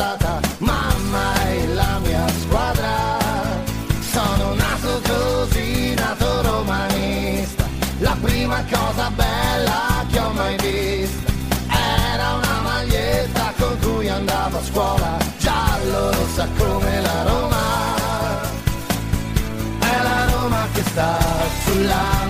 Fidanzata, mamma è la mia squadra. Sono nato così, nato romanista. La prima cosa bella che ho mai visto era una maglietta con cui andavo a scuola, giallo rossa come la Roma. È la Roma che sta sulla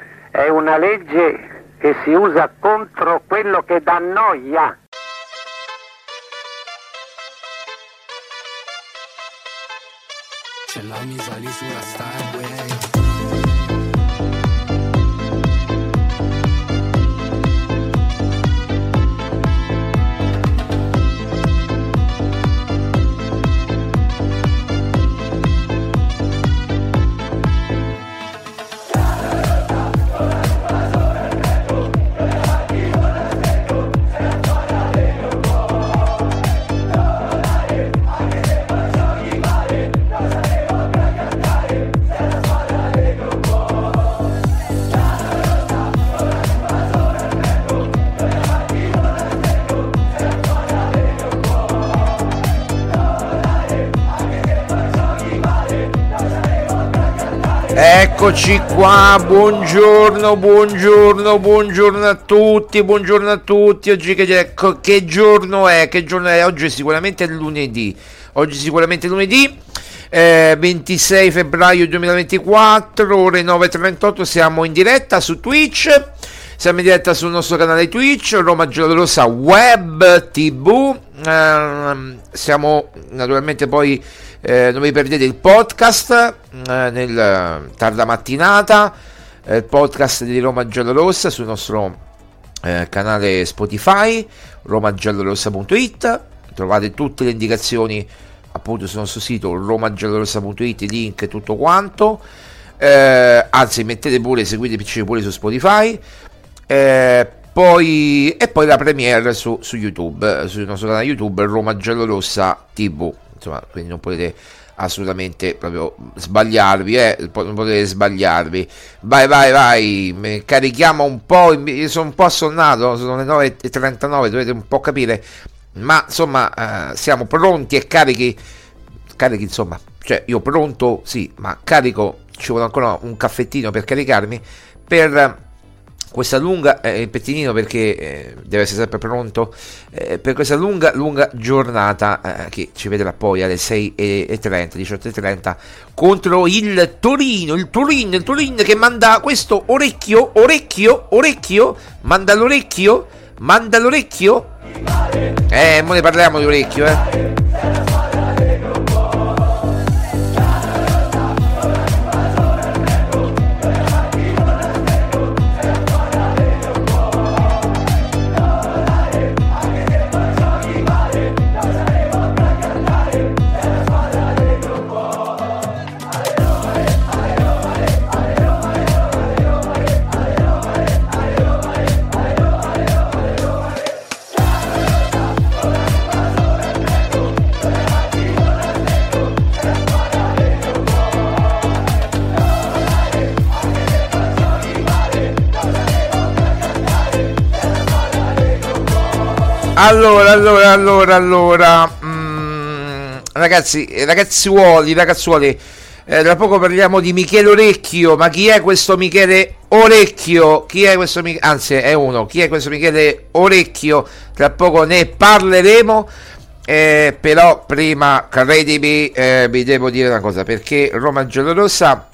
è una legge che si usa contro quello che dà noia. Ce l'ho mi sali sulla Starway Eccoci qua, buongiorno, buongiorno, buongiorno a tutti, buongiorno a tutti. Oggi che, ecco, che giorno è? Che giorno è? Oggi sicuramente è lunedì. Oggi sicuramente è lunedì. eh, 26 febbraio 2024, ore 9.38, siamo in diretta su Twitch. Siamo in diretta sul nostro canale Twitch, Roma Giallorossa Web TV. Ehm, siamo naturalmente poi, eh, non vi perdete il podcast eh, nel eh, tarda mattinata, eh, il podcast di Roma Giallorossa sul nostro eh, canale Spotify, romagiallorossa.it. Trovate tutte le indicazioni appunto sul nostro sito romagiallorossa.it, i link e tutto quanto. Eh, anzi, mettete pure, seguiteci pure su Spotify. Eh, poi, e poi la premiere su, su YouTube, eh, sul nostro canale YouTube Roma Giallorossa TV. Insomma, quindi non potete assolutamente proprio sbagliarvi, eh? non potete sbagliarvi. Vai, vai, vai, carichiamo un po'. Sono un po' assonnato, sono le 9.39, dovete un po' capire. Ma insomma, eh, siamo pronti e carichi. Carichi, insomma, cioè io pronto, sì, ma carico. Ci vuole ancora un caffettino per caricarmi. Per questa lunga eh, il pettinino perché eh, deve essere sempre pronto eh, per questa lunga lunga giornata eh, che ci vedrà poi alle 6.30 18.30 contro il Torino il Torino il Torino che manda questo orecchio orecchio orecchio manda l'orecchio manda l'orecchio. Eh mo ne parliamo di orecchio eh Allora, allora, allora, allora. mm, ragazzi, ragazzuoli, ragazzuoli. eh, tra poco parliamo di Michele Orecchio. Ma chi è questo Michele Orecchio? Chi è questo Michele? Anzi, è uno. Chi è questo Michele Orecchio? Tra poco ne parleremo. Eh, però prima, credimi, eh, vi devo dire una cosa. Perché Roma Giallorossa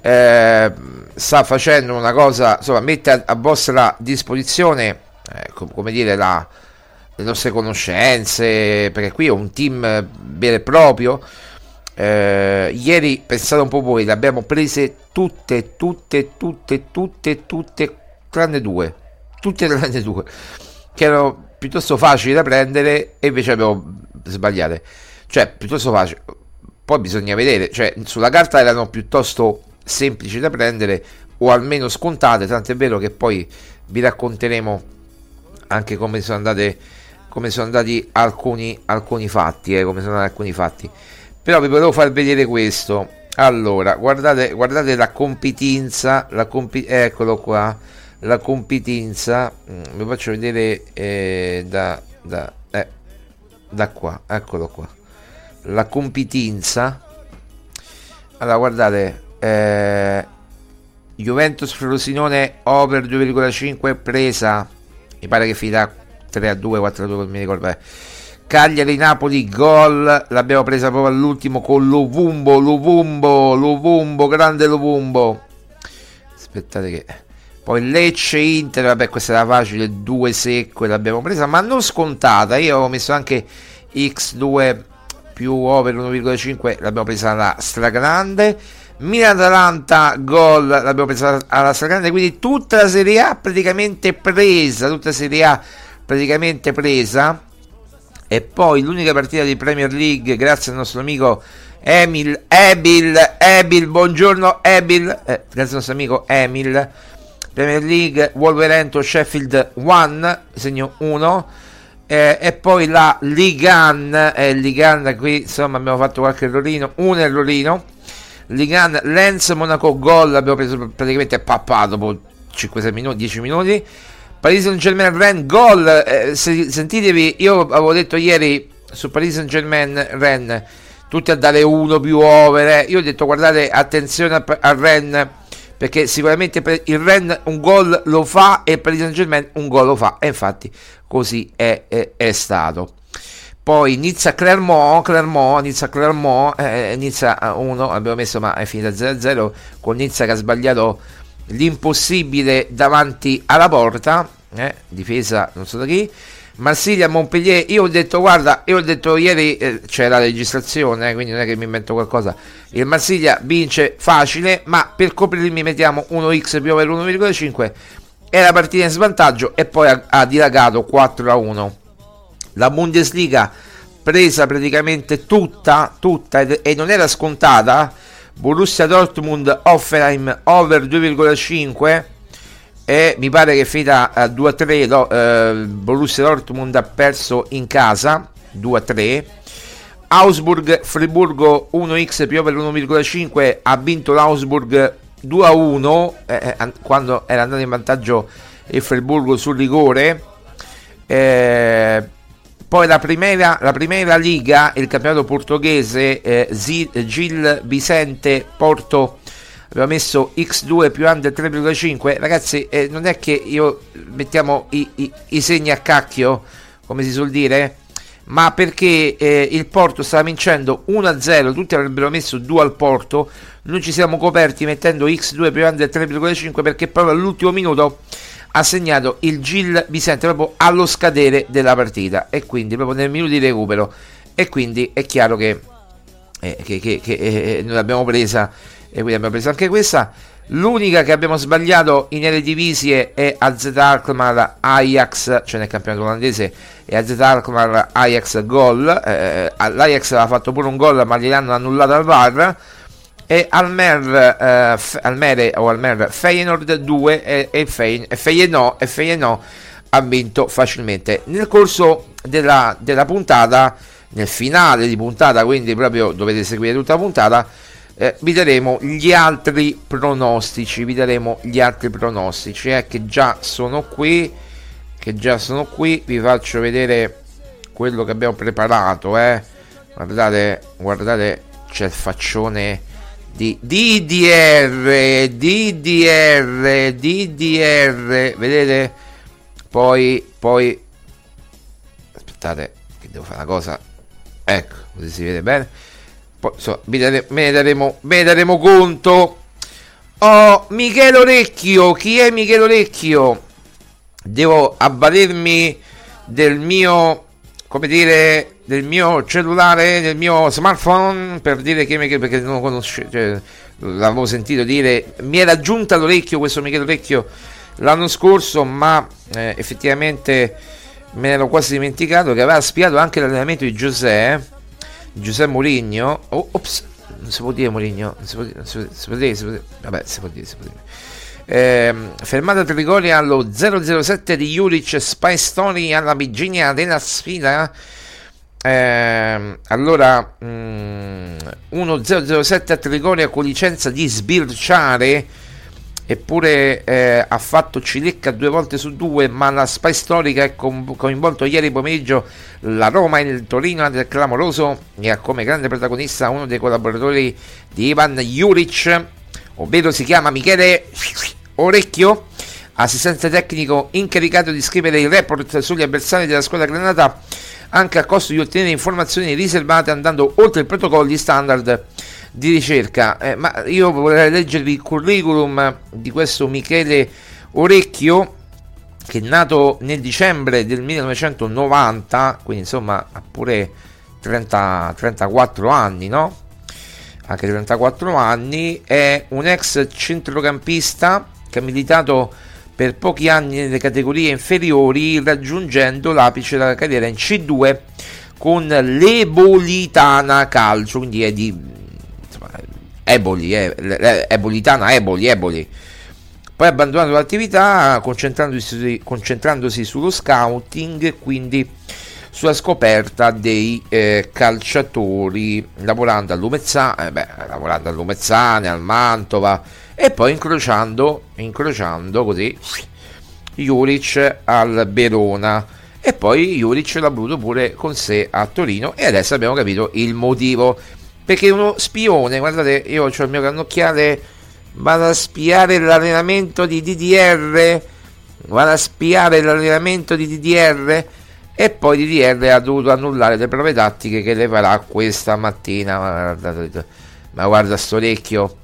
eh, sta facendo una cosa, insomma, mette a, a vostra disposizione, eh, com- come dire, la, le nostre conoscenze, perché qui è un team vero e proprio. Eh, ieri, pensate un po' voi, le abbiamo prese tutte, tutte, tutte, tutte, tutte, tranne due, tutte tranne due, che erano piuttosto facili da prendere e invece abbiamo sbagliate. Cioè, piuttosto facili. Poi bisogna vedere, cioè, sulla carta erano piuttosto semplici da prendere o almeno scontate, tant'è vero che poi vi racconteremo anche come sono andate come sono andati alcuni, alcuni fatti, eh, come sono andati alcuni fatti. Però vi volevo far vedere questo. Allora, guardate, guardate la competenza, la compi- eccolo qua, la competenza, mm, vi faccio vedere eh, da, da, eh, da qua, eccolo qua, la competenza. Allora, guardate, eh, Juventus Frosinone over 2,5 presa, mi pare che finirà 3 a 2, 4 a 2, mi ricordo. Beh. Cagliari Napoli gol, l'abbiamo presa proprio all'ultimo con Lovumbo, Lovumbo, Lovumbo, grande Lovumbo. Aspettate che poi Lecce Inter, vabbè, questa era facile, 2 secco l'abbiamo presa, ma non scontata. Io ho messo anche X2 più over 1,5, l'abbiamo presa alla stragrande. Milan-Atalanta gol, l'abbiamo presa alla stragrande, quindi tutta la Serie A praticamente presa, tutta la Serie A praticamente presa. E poi l'unica partita di Premier League grazie al nostro amico Emil Ebil Ebil buongiorno Ebil. Eh, grazie al nostro amico Emil. Premier League Wolverhampton Sheffield 1 segno 1 eh, e poi la Ligan. Eh, Ligan qui insomma abbiamo fatto qualche errorino un errorino. Ligan Lens Monaco gol abbiamo preso praticamente pappato dopo 5-6 minuti 10 minuti Paris Saint Germain Ren gol. Eh, se, sentitevi io avevo detto ieri su Paris Saint Germain Ren tutti a dare uno più over eh. io ho detto guardate attenzione a, a Ren perché sicuramente il Ren un gol lo fa e Paris Saint Germain un gol lo fa. E infatti così è, è, è stato. Poi Nizza Clermont, Clermont, Nizza Clermont, eh, Nizza 1 abbiamo messo ma è finita 0-0 con Nizza che ha sbagliato l'impossibile davanti alla porta, eh, difesa non so da chi. Marsiglia Montpellier, io ho detto guarda, io ho detto ieri eh, c'è la registrazione, eh, quindi non è che mi invento qualcosa. Il Marsiglia vince facile, ma per coprirmi mettiamo 1x più over 1,5 e la partita in svantaggio e poi ha, ha dilagato 4 a 1. La Bundesliga presa praticamente tutta, tutta e, e non era scontata Borussia Dortmund Offenheim over 2,5 e mi pare che finita a 2 a 3 no, eh, Borussia Dortmund ha perso in casa 2 a 3 Augsburg Friburgo 1x più over 1,5 ha vinto l'Augsburg 2 a 1 eh, quando era andato in vantaggio il Friburgo sul rigore. Eh, poi la primera, la primera liga, il campionato portoghese, eh, Gil Vicente Porto, abbiamo messo X2 più under 3,5. Ragazzi, eh, non è che io mettiamo i, i, i, segni a cacchio, come si suol dire, ma perché eh, il Porto stava vincendo 1-0, tutti avrebbero messo 2 al Porto, noi ci siamo coperti mettendo X2 più under 3,5 perché proprio all'ultimo minuto ha segnato il Gil Vicente proprio allo scadere della partita. E quindi proprio nel minuto di recupero. E quindi è chiaro che, eh, che, che, che eh, noi l'abbiamo presa e quindi abbiamo preso anche questa. L'unica che abbiamo sbagliato in Eredivisie è AZ Alkmaar Ajax cioè nel campionato olandese è AZ Alkmaar Ajax gol. Eh, l'Ajax aveva fatto pure un gol ma gliel'hanno annullato al VAR. E Almer, eh, Almere o Almer Feyenoord 2 e, e, Feyen, e Feyenoord, e Feyenoord ha vinto facilmente. Nel corso della, della, puntata nel finale di puntata quindi proprio dovete seguire tutta la puntata eh, vi daremo gli altri pronostici vi daremo gli altri pronostici eh, che già sono qui che già sono qui, vi faccio vedere quello che abbiamo preparato, eh. Guardate, guardate, c'è il faccione di DDR, DDR, DDR, vedete? Poi, poi, aspettate, che devo fare una cosa, ecco, così si vede bene. Poi, insomma, me ne daremo, me ne daremo conto. Oh, Michele Orecchio, chi è Michele Orecchio? Devo avvalermi del mio, come dire, del mio cellulare, del mio smartphone per dire che Michele, perché non lo conosce, cioè, l'avevo sentito dire, mi era giunta all'orecchio questo Michele Orecchio l'anno scorso, ma eh, effettivamente me ne ero quasi dimenticato che aveva spiato anche l'allenamento di Giuseppe, Giuseppe Mourinho. Oh, ops, non si può dire Mourinho, si può dire, vabbè, si può dire, si può dire. Eh, fermata Trigoria allo 007 di Juric Spy Story alla vigilia della sfida eh, allora mm, 1007 a Trigoria con licenza di sbirciare eppure eh, ha fatto Cilecca due volte su due ma la Spy Storica è coinvolto ieri pomeriggio la Roma e il Torino del clamoroso e ha come grande protagonista uno dei collaboratori di Ivan Juric ovvero si chiama Michele Orecchio, assistente tecnico incaricato di scrivere il report sugli avversari della squadra granata, anche a costo di ottenere informazioni riservate andando oltre i protocolli standard di ricerca. Eh, ma io vorrei leggervi il curriculum di questo Michele Orecchio, che è nato nel dicembre del 1990, quindi insomma ha pure 30, 34 anni, no? anche 34 anni, è un ex centrocampista che ha militato per pochi anni nelle categorie inferiori, raggiungendo l'apice della carriera in C2 con l'Ebolitana Calcio, quindi è di insomma, Eboli, eh, Ebolitana, Eboli, Eboli. Poi ha abbandonato l'attività concentrandosi, concentrandosi sullo scouting, quindi sulla scoperta dei eh, calciatori lavorando a Lumezzane, eh, beh, lavorando a Lumezzane, al Mantova e poi incrociando, incrociando così Juric al Verona. E poi Juric l'ha voluto pure con sé a Torino. E adesso abbiamo capito il motivo. Perché uno spione, guardate, io ho il mio cannocchiale, vado a spiare l'allenamento di DDR, vado a spiare l'allenamento di DDR e poi DDR ha dovuto annullare le prove tattiche che le farà questa mattina. Ma guarda, ma guarda sto orecchio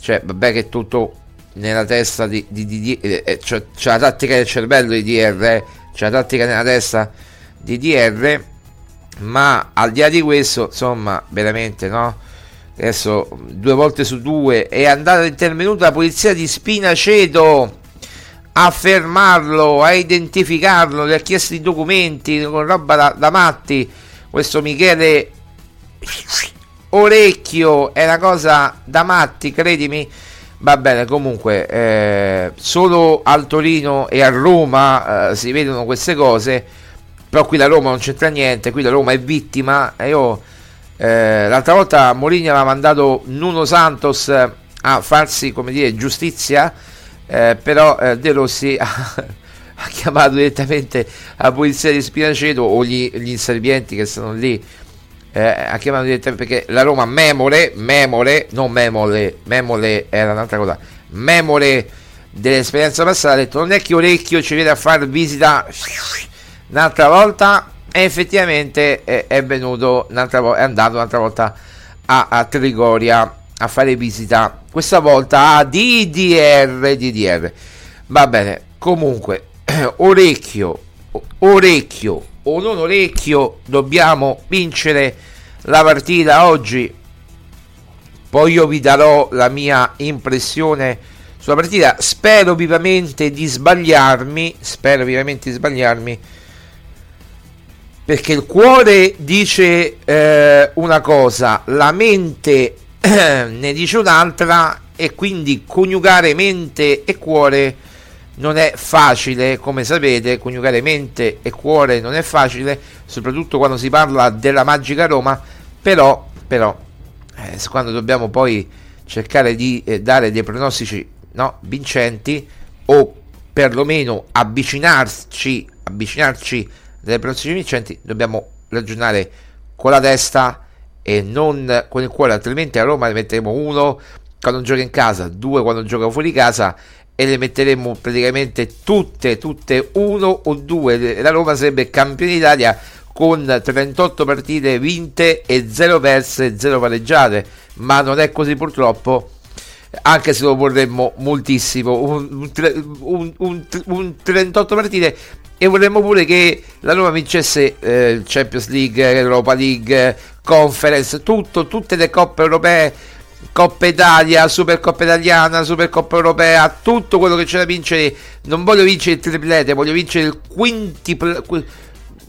cioè vabbè che tutto nella testa di, di, di, eh, eh, c'è, c'è, la tattica del cervello di DR eh, c'è la tattica nella testa di DR ma al di là di questo insomma veramente no adesso due volte su due è andata intervenuta la polizia di Spinaceto a fermarlo, a identificarlo, gli ha chiesto i documenti con roba da, da matti. Questo Michele Orecchio è una cosa da matti, credimi. Va bene, comunque, eh, solo al Torino e a Roma eh, si vedono queste cose, però qui la Roma non c'entra niente, qui la Roma è vittima. E io eh, l'altra volta Mourinho aveva mandato Nuno Santos a farsi, come dire, giustizia eh, però eh, De Rossi ha, ha, chiamato direttamente la polizia di Spinaceto o gli, gli inservienti che sono lì eh, ha chiamato direttamente perché la Roma memore, memore, non memole, memole era un'altra cosa, memore dell'esperienza passata ha detto non è che Orecchio ci viene a fare visita un'altra volta? E effettivamente è, è venuto un'altra volta, è andato un'altra volta a, a Trigoria a fare visita questa volta a DDR DDR va bene comunque orecchio orecchio o non orecchio dobbiamo vincere la partita oggi. Poi io vi darò la mia impressione sulla partita. Spero vivamente di sbagliarmi spero vivamente di sbagliarmi perché il cuore dice eh, una cosa la mente ne dice un'altra e quindi coniugare mente e cuore non è facile, come sapete, coniugare mente e cuore non è facile, soprattutto quando si parla della magica Roma, però, però eh, quando dobbiamo poi cercare di eh, dare dei pronostici no, vincenti o perlomeno avvicinarci, avvicinarci delle prossime vincenti, dobbiamo ragionare con la testa e non con il cuore, altrimenti a Roma ne metteremo uno quando gioca in casa, due quando gioca fuori casa e le metteremo praticamente tutte, tutte uno o due. La Roma sarebbe campione d'Italia con 38 partite vinte e 0 perse e 0 pareggiate, ma non è così purtroppo anche se lo vorremmo moltissimo, un, un, un, un 38 partite e vorremmo pure che la Roma vincesse eh, Champions League, Europa League, Conference, tutto, tutte le coppe europee, Coppa Italia, Supercoppa Italiana, Supercoppa Europea, tutto quello che c'è da vincere. Non voglio vincere il triplete, voglio vincere il quintiple,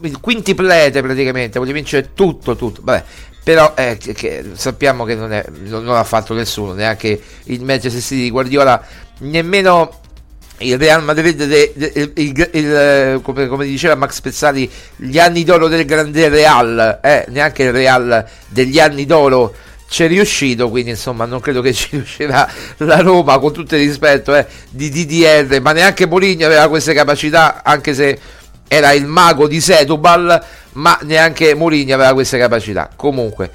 il quintiplete praticamente, voglio vincere tutto, tutto. Vabbè, però eh, che, che sappiamo che non, è, non, non, ha fatto nessuno, neanche il Manchester City di Guardiola, nemmeno il Real Madrid, de, de, il, il, come, come, diceva Max Pezzati, gli anni d'oro del grande Real, eh, neanche il Real degli anni d'oro c'è riuscito, quindi insomma non credo che ci riuscirà la Roma con tutto il rispetto eh, di DDR, ma neanche Mourinho aveva queste capacità, anche se era il mago di Setubal, ma neanche Mourinho aveva queste capacità. Comunque,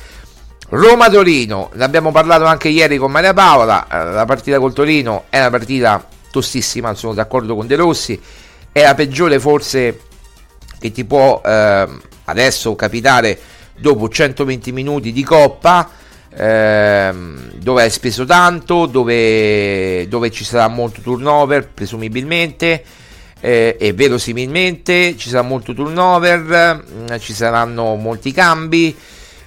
Roma-Torino, ne abbiamo parlato anche ieri con Maria Paola, eh, la partita col Torino è una partita tostissima, sono d'accordo con De Rossi, è la peggiore forse che ti può eh, adesso capitare dopo 120 minuti di coppa. Eh, dove hai speso tanto, dove, dove ci sarà molto turnover presumibilmente eh, e verosimilmente ci sarà molto turnover, mm, ci saranno molti cambi.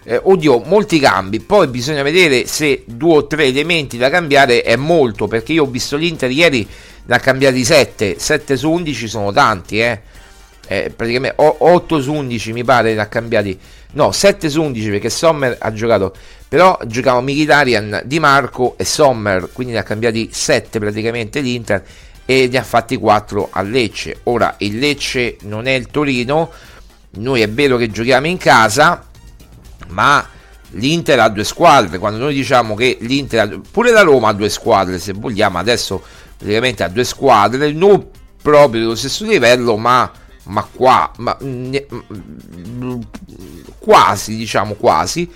Eh, oddio, molti cambi. Poi bisogna vedere se due o tre elementi da cambiare è molto. Perché io ho visto l'Inter ieri, ne ha cambiati 7. 7 su 11 sono tanti, eh. Eh praticamente 8 su 11 mi pare ne ha cambiati. No, 7 su 11 perché Sommer ha giocato. Però giocavo Mkhitaryan, Di Marco e Sommer. Quindi ne ha cambiati 7 praticamente l'Inter e ne ha fatti 4 a Lecce. Ora il Lecce non è il Torino, noi è vero che giochiamo in casa, ma l'Inter ha due squadre. Quando noi diciamo che l'Inter, ha, pure la Roma ha due squadre, se vogliamo, adesso praticamente ha due squadre, non proprio dello stesso livello, ma, ma qua, ma, quasi, diciamo quasi.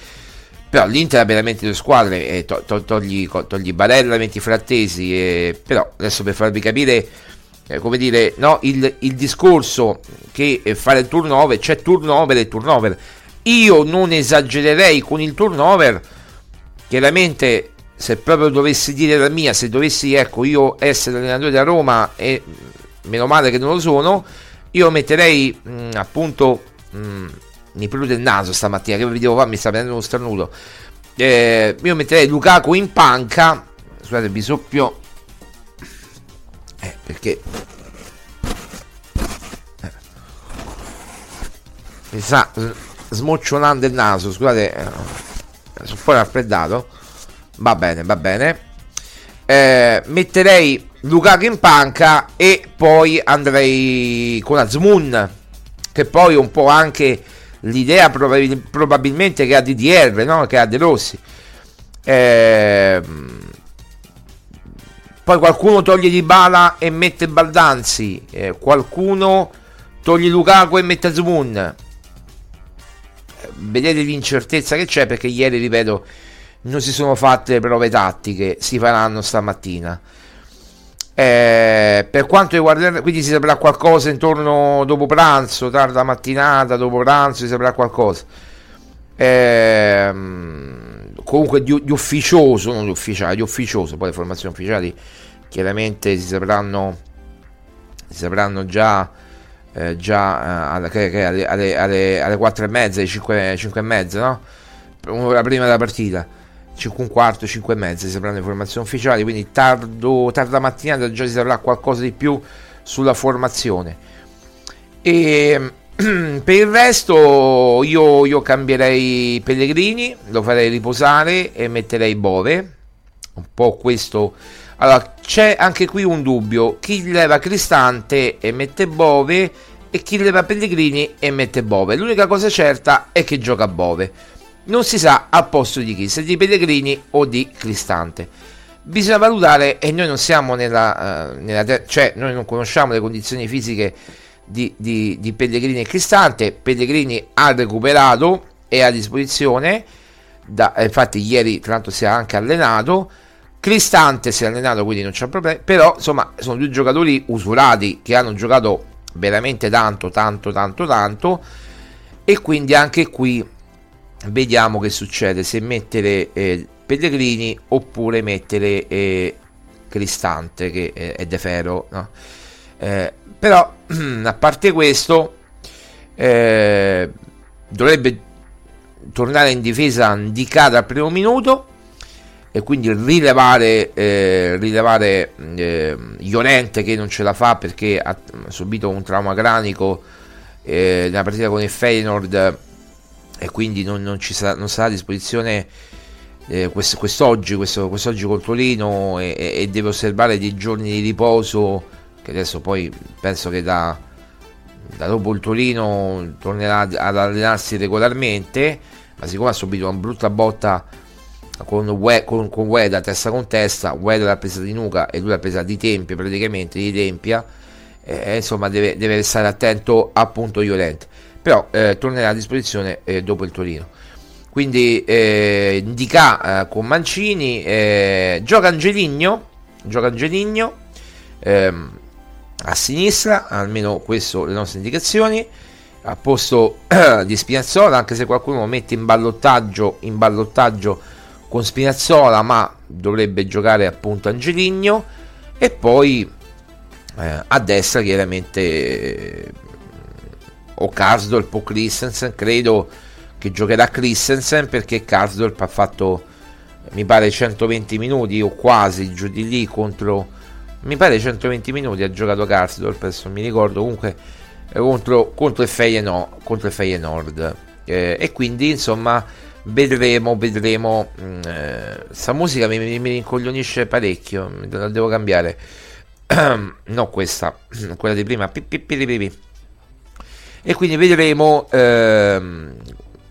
Però l'Inter ha veramente due squadre e to- to- togli, togli Barella, metti Frattesi e... però adesso per farvi capire eh, come dire no, il, il, discorso che fare il turnover c'è turnover e turnover. Io non esagererei con il turnover chiaramente se proprio dovessi dire la mia se dovessi ecco io essere allenatore da Roma e meno male che non lo sono io metterei mh, appunto mh, mi prude il naso stamattina che vedevo qua mi sta prendendo uno starnuto eh, io metterei Lukaku in panca. Scusate vi soppio. Eh, perché? Eh. mi sta smocciolando il naso scusate eh, sono po' raffreddato. Va bene va bene. Eh, metterei Lukaku in panca e poi andrei con Azmoun che poi un po' anche l'idea probabil- probabilmente che ha DDR, no? che ha De Rossi. Eh, poi qualcuno toglie Di Bala e mette Baldanzi, eh, qualcuno toglie Lukaku e mette Zmoon. Eh, vedete l'incertezza che c'è perché ieri, ripeto, non si sono fatte prove tattiche, si faranno stamattina. Eh, per quanto riguarda, quindi si saprà qualcosa intorno dopo pranzo, tarda mattinata, dopo pranzo si saprà qualcosa. Eh, comunque di, di, ufficioso, non di ufficiale, di ufficioso, poi le formazioni ufficiali chiaramente si sapranno, si sapranno già, eh, già eh, alle, alle, alle, alle, alle 4 e mezza, alle 5, 5 e mezza, no? Un'ora prima della partita 5 un quarto, 5 e mezza le informazioni ufficiali, quindi tardo, tarda mattinata già si saprà qualcosa di più sulla formazione. E per il resto io, io cambierei Pellegrini, lo farei riposare e metterei Bove. Un po' questo. Allora, c'è anche qui un dubbio. Chi leva Cristante e mette Bove e chi leva Pellegrini e mette Bove. L'unica cosa certa è che gioca Bove non si sa a posto di chi, se di Pellegrini o di Cristante. bisogna valutare e noi non siamo nella, uh, nella cioè noi non conosciamo le condizioni fisiche di, di, di Pellegrini e Cristante. Pellegrini ha recuperato è a disposizione da, infatti ieri tra l'altro si è anche allenato. Cristante si è allenato quindi non c'è problema però insomma sono due giocatori usurati che hanno giocato veramente tanto tanto tanto tanto. E quindi anche qui vediamo che succede se mettere eh, Pellegrini oppure mettere eh, Cristante che è, è De Ferro no? eh, però a parte questo eh, dovrebbe tornare in difesa Ndicata al primo minuto e quindi rilevare, eh, rilevare eh, Llorente che non ce la fa perché ha subito un trauma cranico eh, nella partita con il Feyenoord e quindi non, non, sarà, non sarà a disposizione eh, quest, quest'oggi, questo, quest'oggi col Torino e, e, deve osservare dei giorni di riposo che adesso poi penso che da, da dopo il Torino tornerà ad allenarsi regolarmente ma siccome ha subito una brutta botta con, We, con, con Ueda testa con testa Ueda l'ha presa di nuca e lui l'ha presa di tempia praticamente di tempia eh, insomma deve, deve stare attento appunto Violente però eh, tornerà a disposizione eh, dopo il Torino. Quindi eh, Indica eh, con Mancini eh, gioca Angeligno gioca Angeligno ehm, a sinistra almeno questo le nostre indicazioni a posto di Spinazzola anche se qualcuno lo mette in ballottaggio in ballottaggio con Spinazzola ma dovrebbe giocare appunto Angeligno e poi eh, a destra chiaramente o Karsdorp o Christensen credo che giocherà Christensen perché Karsdorp ha fatto mi pare 120 minuti o quasi giù di lì contro mi pare 120 minuti ha giocato Karsdorp adesso mi ricordo comunque eh, contro, contro il Feyenoord, contro il Feyenoord. Eh, e quindi insomma vedremo vedremo mm, eh, musica mi, mi, mi rincoglionisce parecchio la devo cambiare no questa quella di prima e quindi vedremo ehm,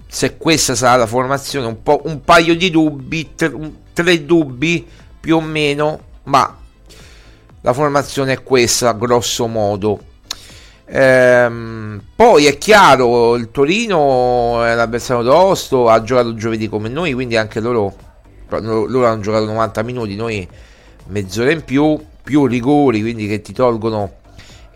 se questa sarà la formazione un, po', un paio di dubbi tre, tre dubbi più o meno ma la formazione è questa grosso modo. Ehm, poi è chiaro il Torino è l'avversario d'osto ha giocato giovedì come noi quindi anche loro loro hanno giocato 90 minuti noi mezz'ora in più più rigori quindi che ti tolgono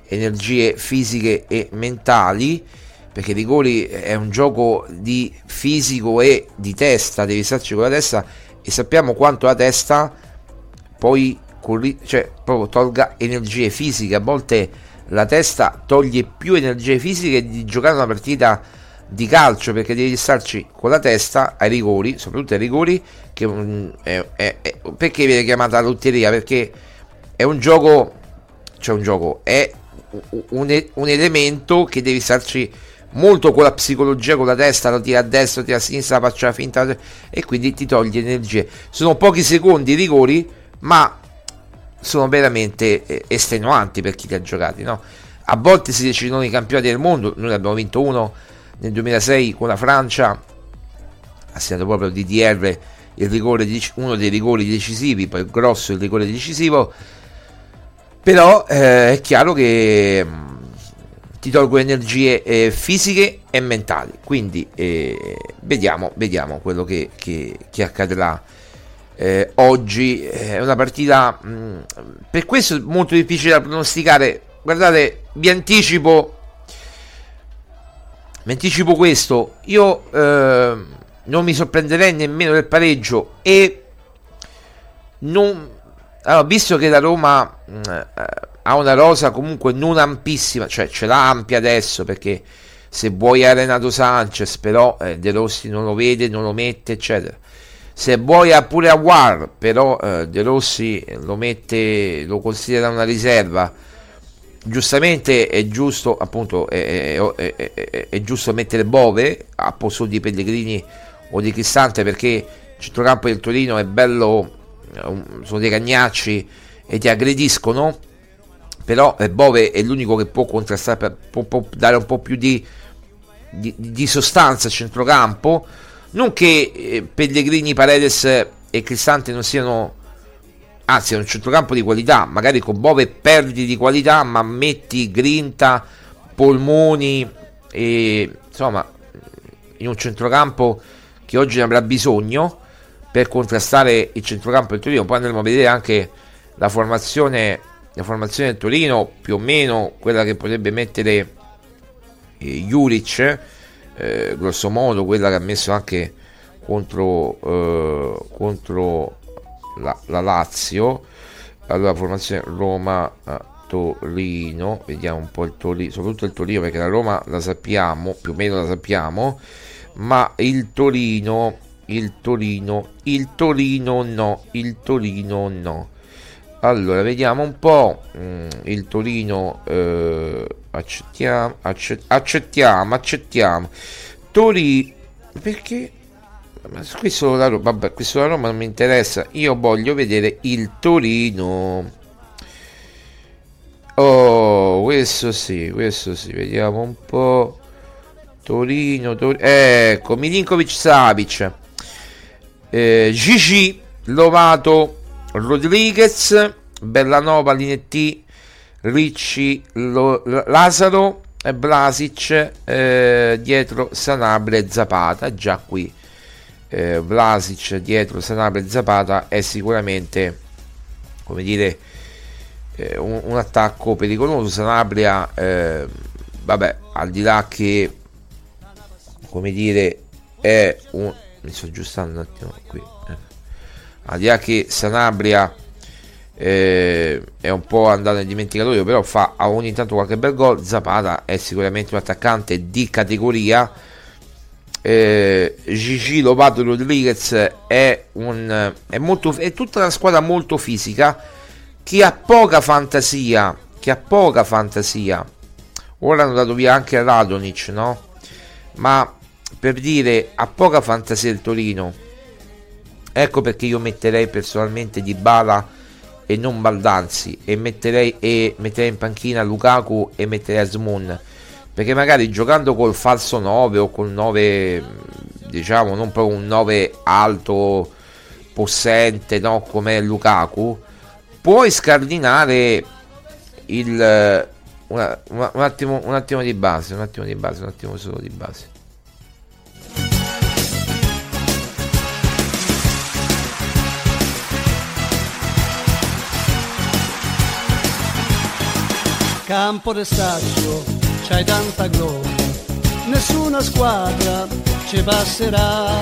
energie fisiche e mentali perché rigori è un gioco di fisico e di testa devi starci con la testa e sappiamo quanto la testa poi cioè proprio tolga energie fisiche. A volte la testa toglie più energie fisiche di giocare una partita di calcio perché devi starci con la testa ai rigori soprattutto ai rigori che um, è, è, è, perché viene chiamata lotteria? Perché è un gioco cioè un gioco è un, un elemento che devi starci molto con la psicologia, con la testa, lo tira a destra, tira a sinistra, faccia la finta e quindi ti toglie energie. Sono pochi secondi i rigori, ma sono veramente eh, estenuanti per chi li ha giocati. No? A volte si decidono i campionati del mondo, noi abbiamo vinto uno nel 2006 con la Francia, ha segnato proprio DDR il rigore, uno dei rigori decisivi, poi grosso il rigore decisivo, però eh, è chiaro che mh, mm, ti tolgo energie eh, fisiche e mentali, quindi eh, vediamo, vediamo quello che, che, che accadrà eh, oggi. È una partita mh, mm, per questo è molto difficile da pronosticare. Guardate vi anticipo vi anticipo questo. Io eh, non mi sorprenderei nemmeno del pareggio e non allora, visto che la Roma mh, mm, eh, ha una rosa comunque non ampissima cioè ce l'ha ampia adesso perché se vuoi a Renato Sanchez però eh, De Rossi non lo vede non lo mette eccetera. Se vuoi pure a War però eh, De Rossi lo mette lo considera una riserva. Giustamente è giusto appunto è, è, è, è giusto mettere Bove a posto di Pellegrini o di Cristante perché il centrocampo del Torino è bello sono dei cagnacci e ti aggrediscono però eh, Bove è l'unico che può contrastare può, può dare un po' più di, di, di sostanza al centrocampo. Non che eh, Pellegrini, Paredes e Cristante non siano anzi è un centrocampo di qualità, magari con Bove perdi di qualità, ma metti grinta, polmoni e insomma in un centrocampo che oggi ne avrà bisogno per contrastare il centrocampo del Torino. Poi andremo a vedere anche la formazione, la formazione del Torino, più o meno quella che potrebbe mettere eh, Juric, eh, grosso modo quella che ha messo anche contro, eh, contro la, la, Lazio. Allora, formazione Roma. Torino, vediamo un po' il Torino, soprattutto il Torino perché la Roma la sappiamo, più o meno la sappiamo, ma il Torino, il Torino, il Torino no, il Torino no. Allora, vediamo un po'. Mm, il Torino eh, accettiamo, accett- accettiamo, accettiamo. Torino perché questo la Roma, vabbè, questo la Roma non mi interessa. Io voglio vedere il Torino. Oh, questo sì, questo sì, vediamo un po'. Torino, Torino. Ecco, Milinkovic Savic. Eh, Gigi, Lovato, Rodriguez, Bellanova, Linetti, Ricci, Lo, Lazaro, Blasic, eh, dietro Sanabria e Zapata. Già qui eh, Vlasic dietro Sanabria e Zapata è sicuramente, come dire, eh, un, un, attacco pericoloso. Sanabria, eh, vabbè, al di là che come dire, è un... mi sto aggiustando un attimo qui. Eh. Al di là che Sanabria eh, è un po' andato nel dimenticatoio, però fa ogni tanto qualche bel gol. Zapata è sicuramente un attaccante di categoria. Eh, Gigi Lovato Rodriguez è, un, è, molto, è tutta una squadra molto fisica che ha poca fantasia. Che ha poca fantasia. Ora hanno dato via anche Radonic, no? Ma per dire ha poca fantasia il Torino. Ecco perché io metterei personalmente Di Bala e non Baldanzi e metterei, e metterei in panchina Lukaku e metterei Asmun perché magari giocando col falso 9 o col 9 diciamo non proprio un 9 alto possente no come Lukaku puoi scardinare il una, una, un, attimo, un attimo di base un attimo di base un attimo solo di base Campo del Staccio, c'hai tanta gloria, nessuna squadra ci passerà.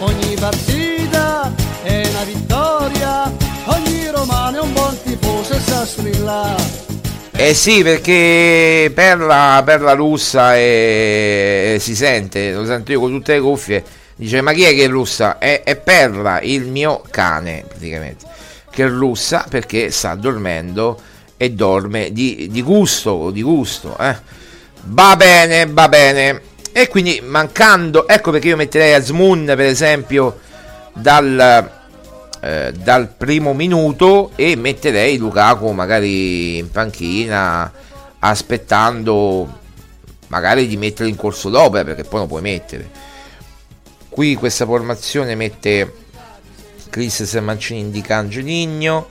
Ogni partita è una vittoria, ogni romano è un buon tifoso e sa strillare. Eh sì, perché per la, per la russa è, si sente, lo sento io con tutte le cuffie, dice ma chi è che russa? È, è Perla, il mio cane praticamente, che russa perché sta dormendo e dorme di, di gusto, di gusto, eh. Va bene, va bene. E quindi mancando, ecco perché io metterei Asmun per esempio dal, eh, dal primo minuto e metterei Lukaku magari in panchina aspettando magari di mettere in corso d'opera perché poi lo puoi mettere. Qui questa formazione mette Chris Mancini indica Angeligno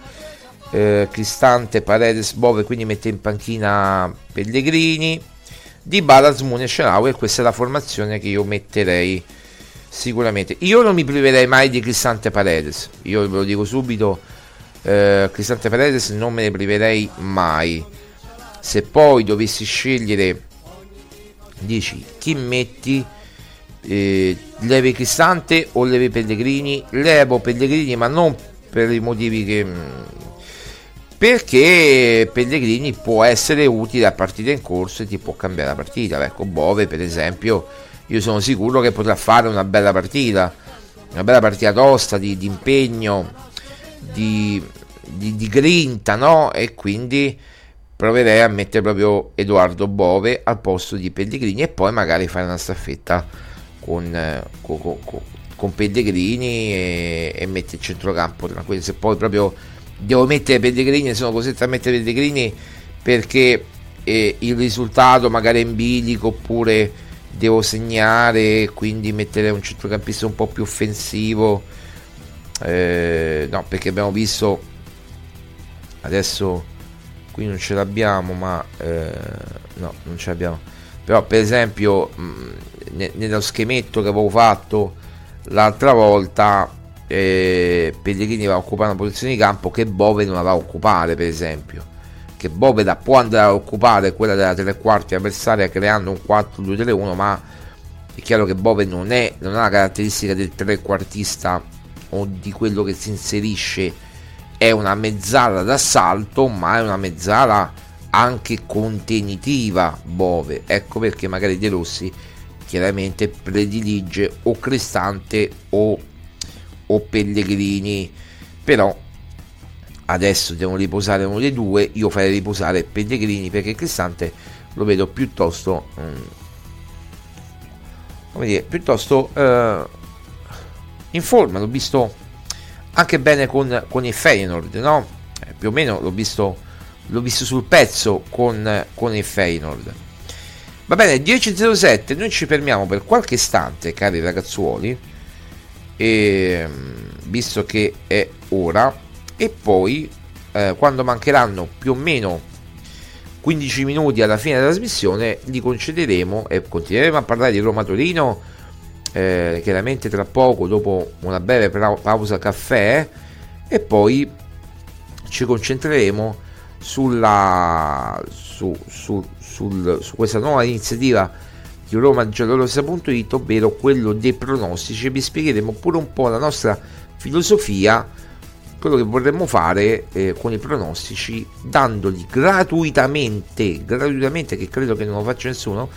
eh, Cristante, Paredes, Bove, quindi mette in panchina Pellegrini, Di Bala, Smune e Sharawi e questa è la formazione che io metterei sicuramente. Io non mi priverei mai di Cristante Paredes, io ve lo dico subito, eh, Cristante Paredes non me ne priverei mai. Se poi dovessi scegliere, dici chi metti, eh, levi Cristante o levi Pellegrini? Levo Pellegrini, ma non per i motivi che mm, perché Pellegrini può essere utile a partita in corso e ti può cambiare la partita. Ecco, Bove, per esempio, io sono sicuro che potrà fare una bella partita, una bella partita tosta di, di impegno, di, di, di, grinta, no? E quindi proverei a mettere proprio Edoardo Bove al posto di Pellegrini e poi magari fare una staffetta con, con, con, con Pellegrini e, e mettere il centrocampo tranquillo. Se poi proprio devo mettere Pellegrini, sono costretto a mettere Pellegrini perché eh, il risultato magari è in bilico oppure devo segnare, quindi mettere un centrocampista un po' più offensivo. Eh, no, perché abbiamo visto adesso qui non ce l'abbiamo ma eh, no non ce l'abbiamo però per esempio mh, ne, nello schemetto che avevo fatto l'altra volta eh, Pellegrini va a occupare una posizione di campo che Bove non la va a occupare per esempio. Che Bove da, può andare a occupare quella della tre quarti avversaria creando un 4-2-3-1 ma è chiaro che Bove non, è, non ha la caratteristica del trequartista o di quello che si inserisce. È una mezzala d'assalto ma è una mezzala anche contenitiva Bove. Ecco perché magari De Rossi chiaramente predilige o Cristante o, o Pellegrini. Però adesso devono riposare uno dei due io farei riposare Pellegrini perché Cristante lo vedo piuttosto mm, come dire piuttosto eh, in forma. L'ho visto anche bene con, con il Feyenoord no? Eh, più o meno l'ho visto l'ho visto sul pezzo con, con il Feyenoord. Va bene 10.07 noi ci fermiamo per qualche istante cari ragazzuoli e, visto che è ora e poi eh, quando mancheranno più o meno 15 minuti alla fine della trasmissione li concederemo e continueremo a parlare di Roma Torino eh, chiaramente tra poco dopo una breve pausa caffè e poi ci concentreremo sulla su, su, sul, su questa nuova iniziativa di Roma Giallorosa.it ovvero quello dei pronostici. Vi spiegheremo pure un po' la nostra filosofia quello che vorremmo fare eh, con i pronostici dandoli gratuitamente gratuitamente che credo che non lo faccia nessuno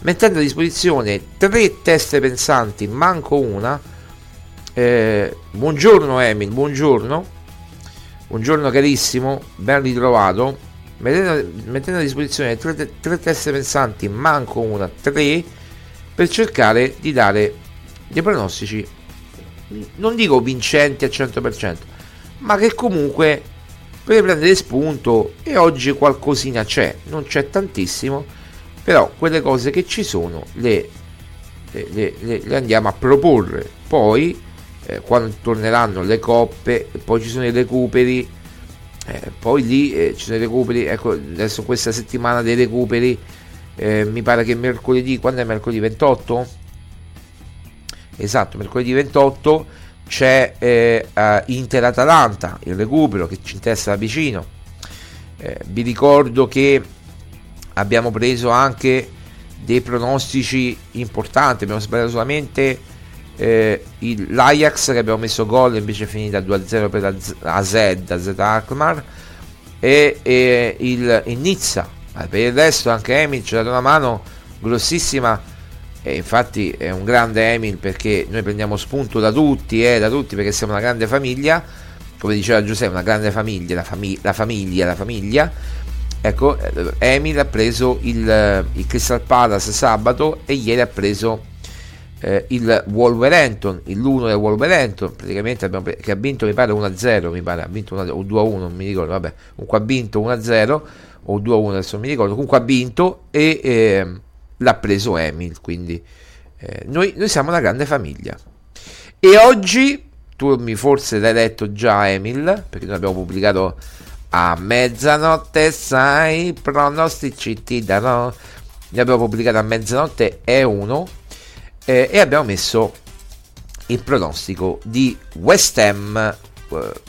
mettendo a disposizione tre teste pensanti manco una. Eh, buongiorno Emil buongiorno. Buongiorno carissimo ben ritrovato mettendo, mettendo a disposizione tre, tre teste pensanti manco una tre per cercare di dare dei pronostici non dico vincenti al 100% ma che comunque per prendere spunto e oggi qualcosina c'è, non c'è tantissimo, però quelle cose che ci sono le, le, le, le andiamo a proporre. Poi eh, quando torneranno le coppe, poi ci sono i recuperi, eh, poi lì eh, ci sono i recuperi, ecco adesso questa settimana dei recuperi, eh, mi pare che mercoledì, quando è mercoledì 28? Esatto, mercoledì 28 c'è eh, Inter-Atalanta, il recupero che ci interessa da vicino. Eh, vi ricordo che abbiamo preso anche dei pronostici importanti, abbiamo sbagliato solamente eh, il, l'Ajax che abbiamo messo gol invece è finita 2-0 per la AZ, AZ Alkmaar e, e il, il Nizza. Per il resto anche Emil ci ha dato una mano grossissima e infatti è un grande Emil perché noi prendiamo spunto da tutti, eh, da tutti perché siamo una grande famiglia, come diceva Giuseppe, una grande famiglia, la, fami- la famiglia, la famiglia. Ecco, eh, Emil ha preso il, il, Crystal Palace sabato e ieri ha preso eh, il Wolverhampton, il l'1 del Wolverhampton, praticamente abbiamo che ha vinto mi pare 1-0, mi pare, ha vinto 1 o 2-1, non mi ricordo, vabbè, comunque ha vinto 1-0 o 2-1 adesso non mi ricordo, comunque ha vinto e... Eh, l'ha preso Emil, quindi eh, noi, noi, siamo una grande famiglia. E oggi, tu mi forse l'hai letto già Emil, perché noi abbiamo pubblicato a mezzanotte, sai, pronostici ti darò. Ne abbiamo pubblicato a mezzanotte è uno eh, e abbiamo messo il pronostico di West Ham. Eh,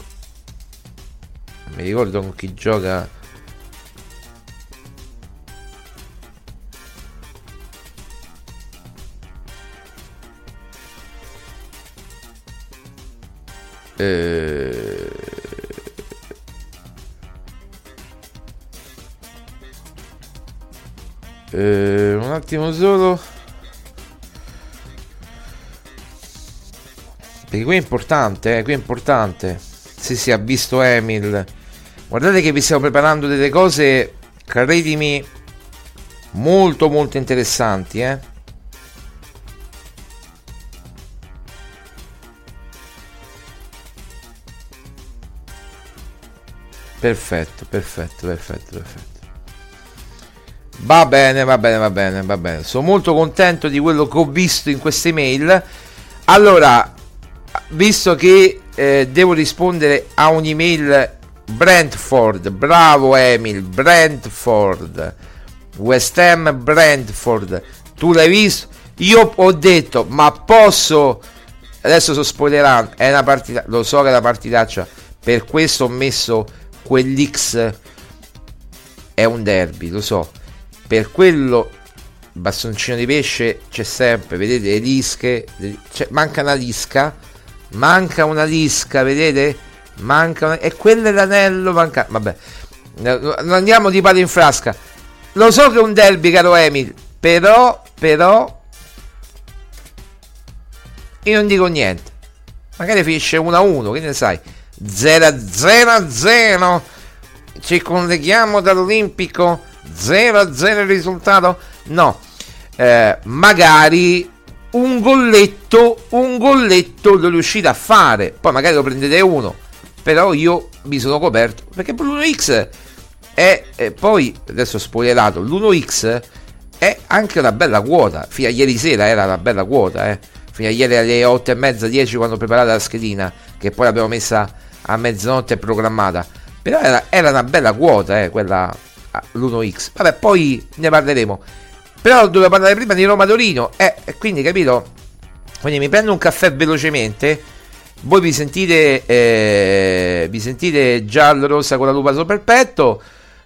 mi ricordo con chi gioca Eh, eh, un attimo solo. Perché qui è importante, eh, qui è importante. Sì, sì, ha visto Emil. Guardate che vi stiamo preparando delle cose, credimi, molto molto interessanti, eh. Perfetto, perfetto, perfetto, perfetto. Va bene, va bene, va bene, va bene. Sono molto contento di quello che ho visto in queste mail. Allora, visto che eh, devo rispondere a un'email Brentford, bravo Emil, Brentford, West Ham, Brentford, tu l'hai visto? Io ho detto, ma posso, adesso sto spoilerando, è una partita, lo so che è una partitaccia, per questo ho messo quell'X, è un derby, lo so, per quello bastoncino di pesce c'è sempre, vedete le lische, cioè, manca una lisca, manca una lisca, vedete? Manca una, e quello è l'anello, manca, vabbè, non andiamo di palo in frasca. Lo so che è un derby, caro Emil, però, però, io non dico niente. Magari finisce 1-1, che ne sai? 0-0-0. Ci colleghiamo dall'Olimpico 0-0 il risultato? No. Eh, magari un golletto, un golletto lo riuscite a fare. Poi magari lo prendete uno. Però io mi sono coperto. Perché l'1x è, è poi, adesso ho spoilerato, l'1x è anche una bella quota. Fino a ieri sera era una bella quota, eh. Fino a ieri alle 8 e mezza, 10 quando ho preparato la schedina, che poi l'abbiamo messa a mezzanotte programmata. Però era, era una bella quota, eh, quella l'1x. Vabbè, poi ne parleremo. Però dovevo parlare prima di Roma Torino. Eh, quindi capito? Quindi mi prendo un caffè velocemente. Voi vi sentite, eh, vi sentite giallo rossa con la lupa sopra il petto.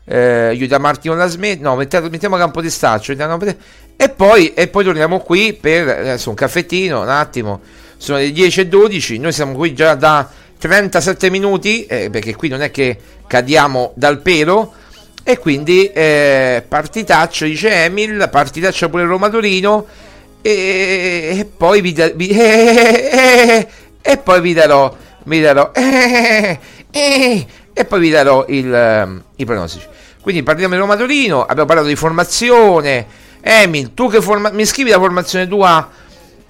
Eh, aiuta Marti con la smet. No, mettiamo, mettiamo campo di staccio. E poi, e poi torniamo qui per adesso un caffettino. Un attimo. Sono le 10 e 12. Noi siamo qui già da 37 minuti. Eh, perché qui non è che cadiamo dal pelo. E quindi eh, partitaccio, dice Emil, partitaccio pure Roma-Torino. E, e, poi vi, vi eh, e poi vi darò, vi darò e poi vi darò il, i pronostici. Quindi parliamo di Roma-Torino, abbiamo parlato di formazione. Emil, tu che forma- mi scrivi la formazione tua?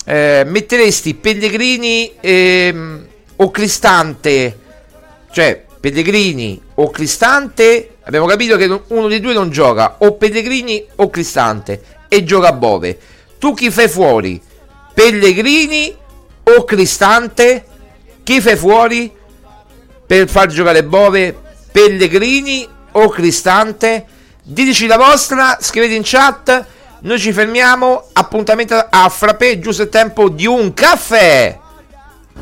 Eh, metteresti Pellegrini ehm, o Cristante? Cioè, Pellegrini o Cristante? Abbiamo capito che uno dei due non gioca, o Pellegrini o Cristante, e gioca Bove. Tu chi fai fuori? Pellegrini o Cristante? Chi fai fuori per far giocare Bove? Pellegrini o Cristante? Diteci la vostra, scrivete in chat. Noi ci fermiamo. Appuntamento a Frappè, giusto il tempo di un caffè.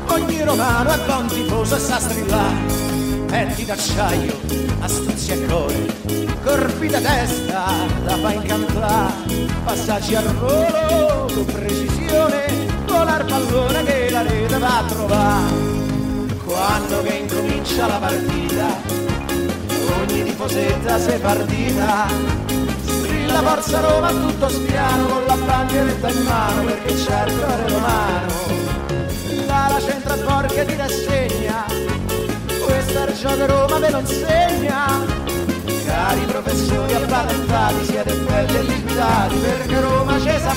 Ogni romano è buon tifoso e sa strillare petti d'acciaio, astuzia e core, corpi da testa, la fa incantare, passaggi al volo con precisione, volar pallone che la rete va a trovare. Quando che incomincia la partita, ogni tifosetta si partita, strilla forza Roma tutto spiano con la bandieretta in mano perché c'è il cuore romano. La, centra porca ti rassegna questa regione Roma ve lo insegna. Cari professori appalentati, siete belli e liquidati perché Roma ci sa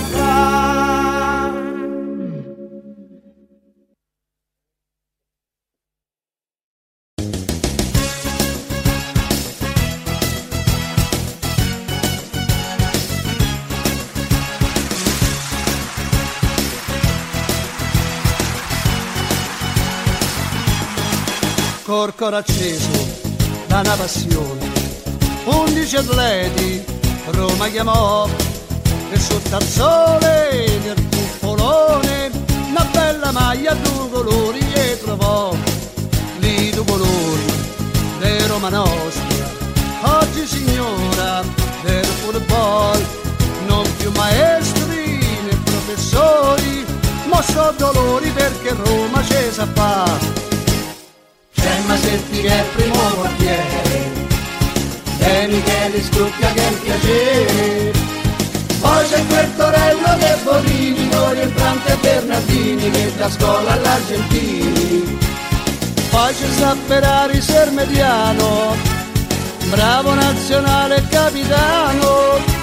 col cuore acceso da una passione. Undici atleti Roma chiamò e sotto al sole del cupolone una bella maglia a due colori e trovò lì due colori di Roma nostra. Oggi signora del football non più maestri né professori, ma so dolori perché Roma ci sa fare Gemma Setti che è primo portiere e Michele Stucca che è il piacere. Poi c'è quel Torello che Bonini con Infrante e Bernardini che da scuola all'Argentini. Poi c'è Sapperari Sermediano bravo nazionale capitano.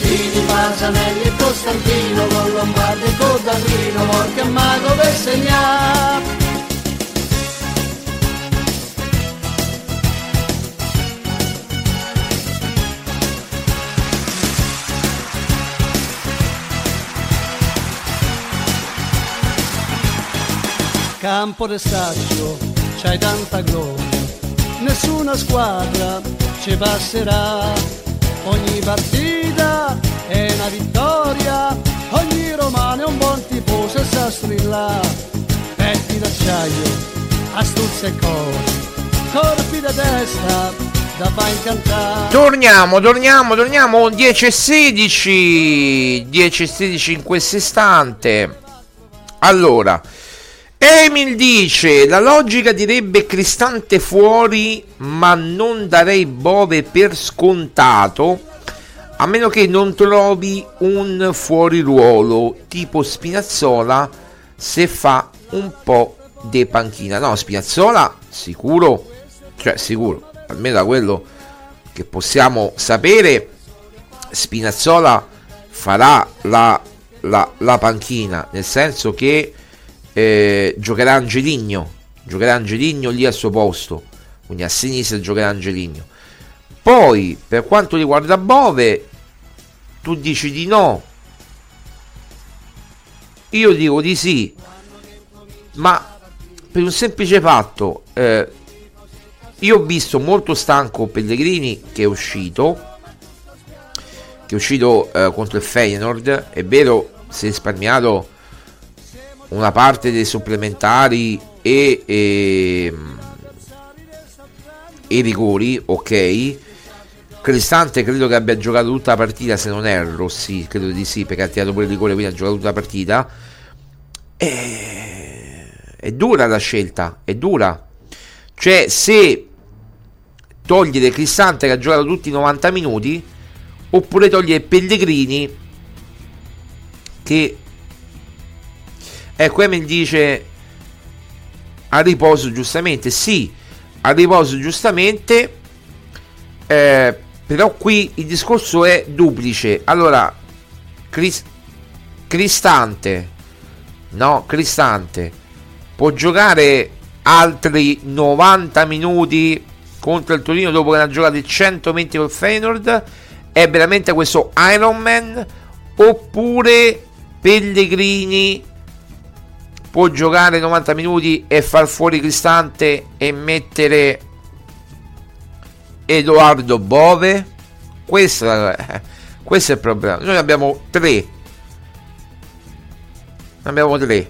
Fini, Pasanelli e Costantino con Lombardi e Codallino Morca Mago per segnare campo de staccio c'hai tanta gloria nessuna squadra ci passerà. Ogni partita è una vittoria, ogni romano è un buon tifoso e sa strillare. Petti d'acciaio, astuzia e cose, corpi da testa. Torniamo, torniamo, torniamo 10 e 16 10 e 16 in questo istante Allora Emil dice La logica direbbe Cristante fuori Ma non darei Bove per scontato A meno che non trovi un fuori ruolo Tipo Spinazzola Se fa un po' di panchina. No, Spinazzola sicuro. Cioè sicuro almeno da quello che possiamo sapere, Spinazzola farà la, la, la panchina, nel senso che eh, giocherà Angeligno, giocherà Angeligno lì al suo posto, quindi a sinistra giocherà Angeligno. Poi, per quanto riguarda Bove, tu dici di no, io dico di sì, ma per un semplice fatto, eh, io ho visto molto stanco Pellegrini che è uscito, che è uscito eh, contro il Feyenoord, è vero, si è risparmiato una parte dei supplementari e, e, e rigori, ok. Cristante credo che abbia giocato tutta la partita, se non erro, sì, credo di sì, perché ha tirato pure il rigore, quindi ha giocato tutta la partita. E... È dura la scelta, è dura. Cioè, se togliere Cristante che ha giocato tutti i 90 minuti oppure togliere Pellegrini che ecco Emil dice a riposo giustamente sì a riposo giustamente eh, però qui il discorso è duplice. Allora Cris- Cristante no Cristante può giocare altri 90 minuti contro il Torino dopo che ha giocato il 120 col Feyenoord? È veramente questo Iron Man? Oppure Pellegrini può giocare 90 minuti e far fuori Cristante e mettere Edoardo Bove questo, questo è il problema noi abbiamo tre abbiamo tre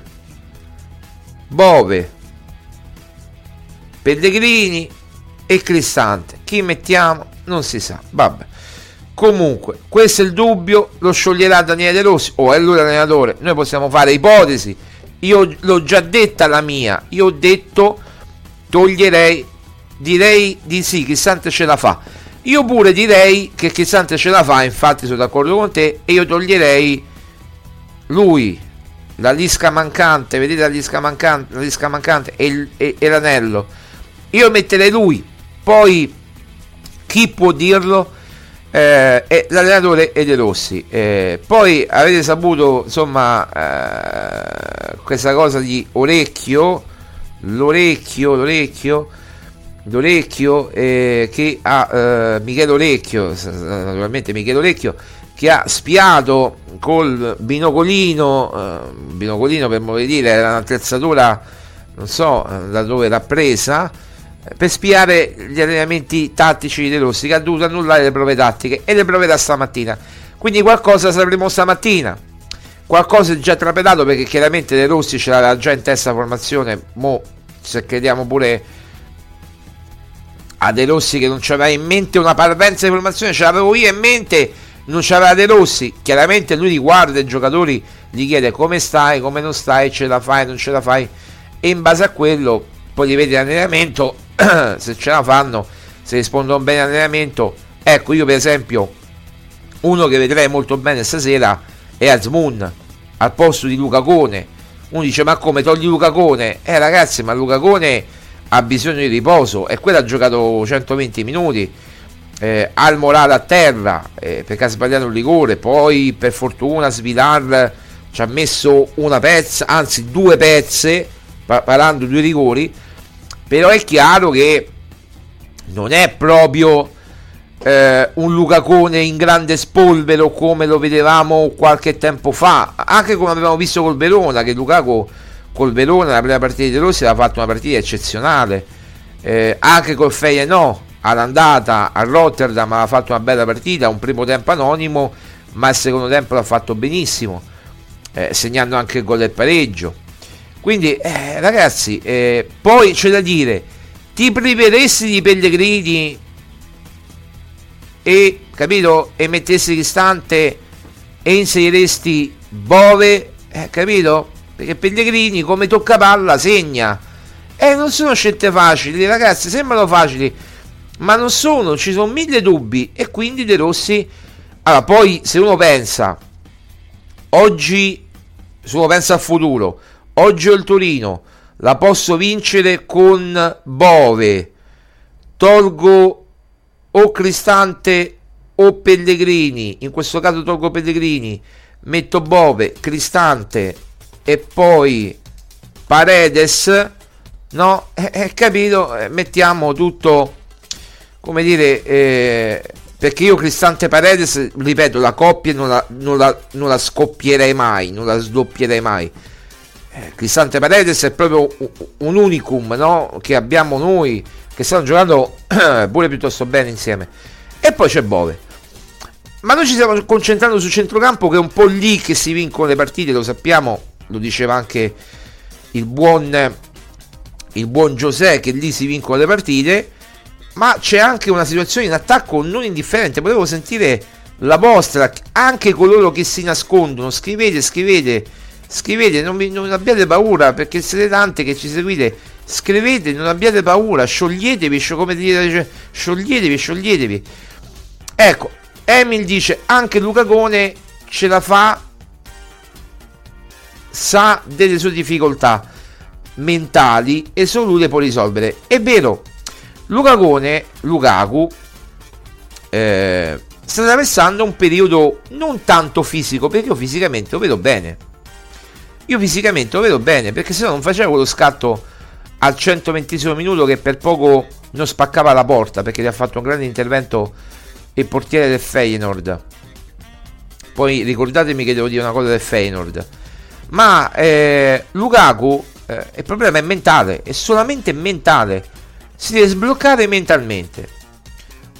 Bove Pellegrini e Cristante. Chi mettiamo non si sa. Vabbè. Comunque, questo è il dubbio, lo scioglierà Daniele Rossi o è lui l'allenatore. Noi possiamo fare ipotesi. Io l'ho già detta la mia. Io ho detto toglierei direi di sì, Cristante ce la fa. Io pure direi che Cristante ce la fa, infatti sono d'accordo con te e io toglierei lui, la lisca mancante, vedete la lisca mancante, la lisca mancante e, il, e, e l'anello. Io metterei lui poi chi può dirlo? Eh, l'allenatore è De Rossi. Eh, poi avete saputo insomma eh, questa cosa di orecchio, l'orecchio, l'orecchio, l'orecchio eh, che ha eh, Michele Orecchio, naturalmente Michele Orecchio, che ha spiato col binocolino, eh, binocolino per modo di dire, era un'attrezzatura, non so da dove era presa per spiare gli allenamenti tattici di De Rossi che ha dovuto annullare le prove tattiche e le prove da stamattina. Quindi qualcosa sapremo stamattina. Qualcosa è già trapedato perché chiaramente De Rossi ce l'aveva già in testa formazione mo se crediamo pure a De Rossi che non c'aveva in mente una parvenza di formazione ce l'avevo io in mente non c'aveva De Rossi. Chiaramente lui riguarda i giocatori gli chiede come stai come non stai ce la fai non ce la fai. E in base a quello poi li vedi in allenamento se ce la fanno, se rispondono bene all'allenamento. Ecco, io per esempio, uno che vedrei molto bene stasera è Azmoun al posto di Luca Cone. Uno dice: Ma come togli Luca Cone? Eh, ragazzi, ma Luca Cone ha bisogno di riposo e quello ha giocato 120 minuti. Eh, ha il morale a terra eh, perché ha sbagliato un rigore. Poi, per fortuna, Svilar ci ha messo una pezza, anzi, due pezze, parando due rigori però è chiaro che non è proprio eh, un Lucacone in grande spolvero come lo vedevamo qualche tempo fa, anche come abbiamo visto col Verona, che Lukaku col Verona la prima partita di Rossi aveva fatto una partita eccezionale. eh, anche col Feyenoord all'andata a Rotterdam ha fatto una bella partita, un primo tempo anonimo, ma il secondo tempo l'ha fatto benissimo, eh, segnando anche il gol del pareggio. Quindi, eh, ragazzi, eh, poi c'è da dire, ti priveresti di Pellegrini e, capito, e mettessi distante e inseriresti Bove, eh, capito? Perché Pellegrini come tocca palla segna. E non sono scelte facili, ragazzi, sembrano facili, ma non sono, ci sono mille dubbi e quindi De Rossi... Allora, poi se uno pensa, oggi, se uno pensa al futuro, oggi ho il Torino, la posso vincere con Bove, tolgo o Cristante o Pellegrini, in questo caso tolgo Pellegrini, metto Bove, Cristante e poi Paredes, no? Eh, eh, capito? Eh, mettiamo tutto, come dire, eh, perché io Cristante Paredes, ripeto, la coppia non la, non la, non la scoppierei mai, non la sdoppierei mai. Eh, Cristante Paredes è proprio un unicum, no? Che abbiamo noi, che stanno giocando pure piuttosto bene insieme. E poi c'è Bove. Ma noi ci stiamo concentrando sul centrocampo che è un po' lì che si vincono le partite, lo sappiamo, lo diceva anche il buon, il buon José che lì si vincono le partite, ma c'è anche una situazione in attacco non indifferente, volevo sentire la vostra, anche coloro che si nascondono, scrivete, scrivete, scrivete, non, vi, non abbiate paura perché siete tanti che ci seguite, scrivete, non abbiate paura, scioglietevi, come dire, scioglietevi, scioglietevi. Ecco, Emil dice anche Luca ce la fa, sa delle sue difficoltà mentali e solo lui le può risolvere. È vero, Luca Lukaku, eh, sta attraversando un periodo non tanto fisico, perché io fisicamente lo vedo bene. Io fisicamente lo vedo bene, perché se no non facevo lo scatto al 120 minuto che per poco non spaccava la porta, perché gli ha fatto un grande intervento il portiere del Feyenoord. Poi ricordatemi che devo dire una cosa del Feyenoord. Ma eh, Lukaku, eh, il problema è mentale, è solamente mentale. Si deve sbloccare mentalmente.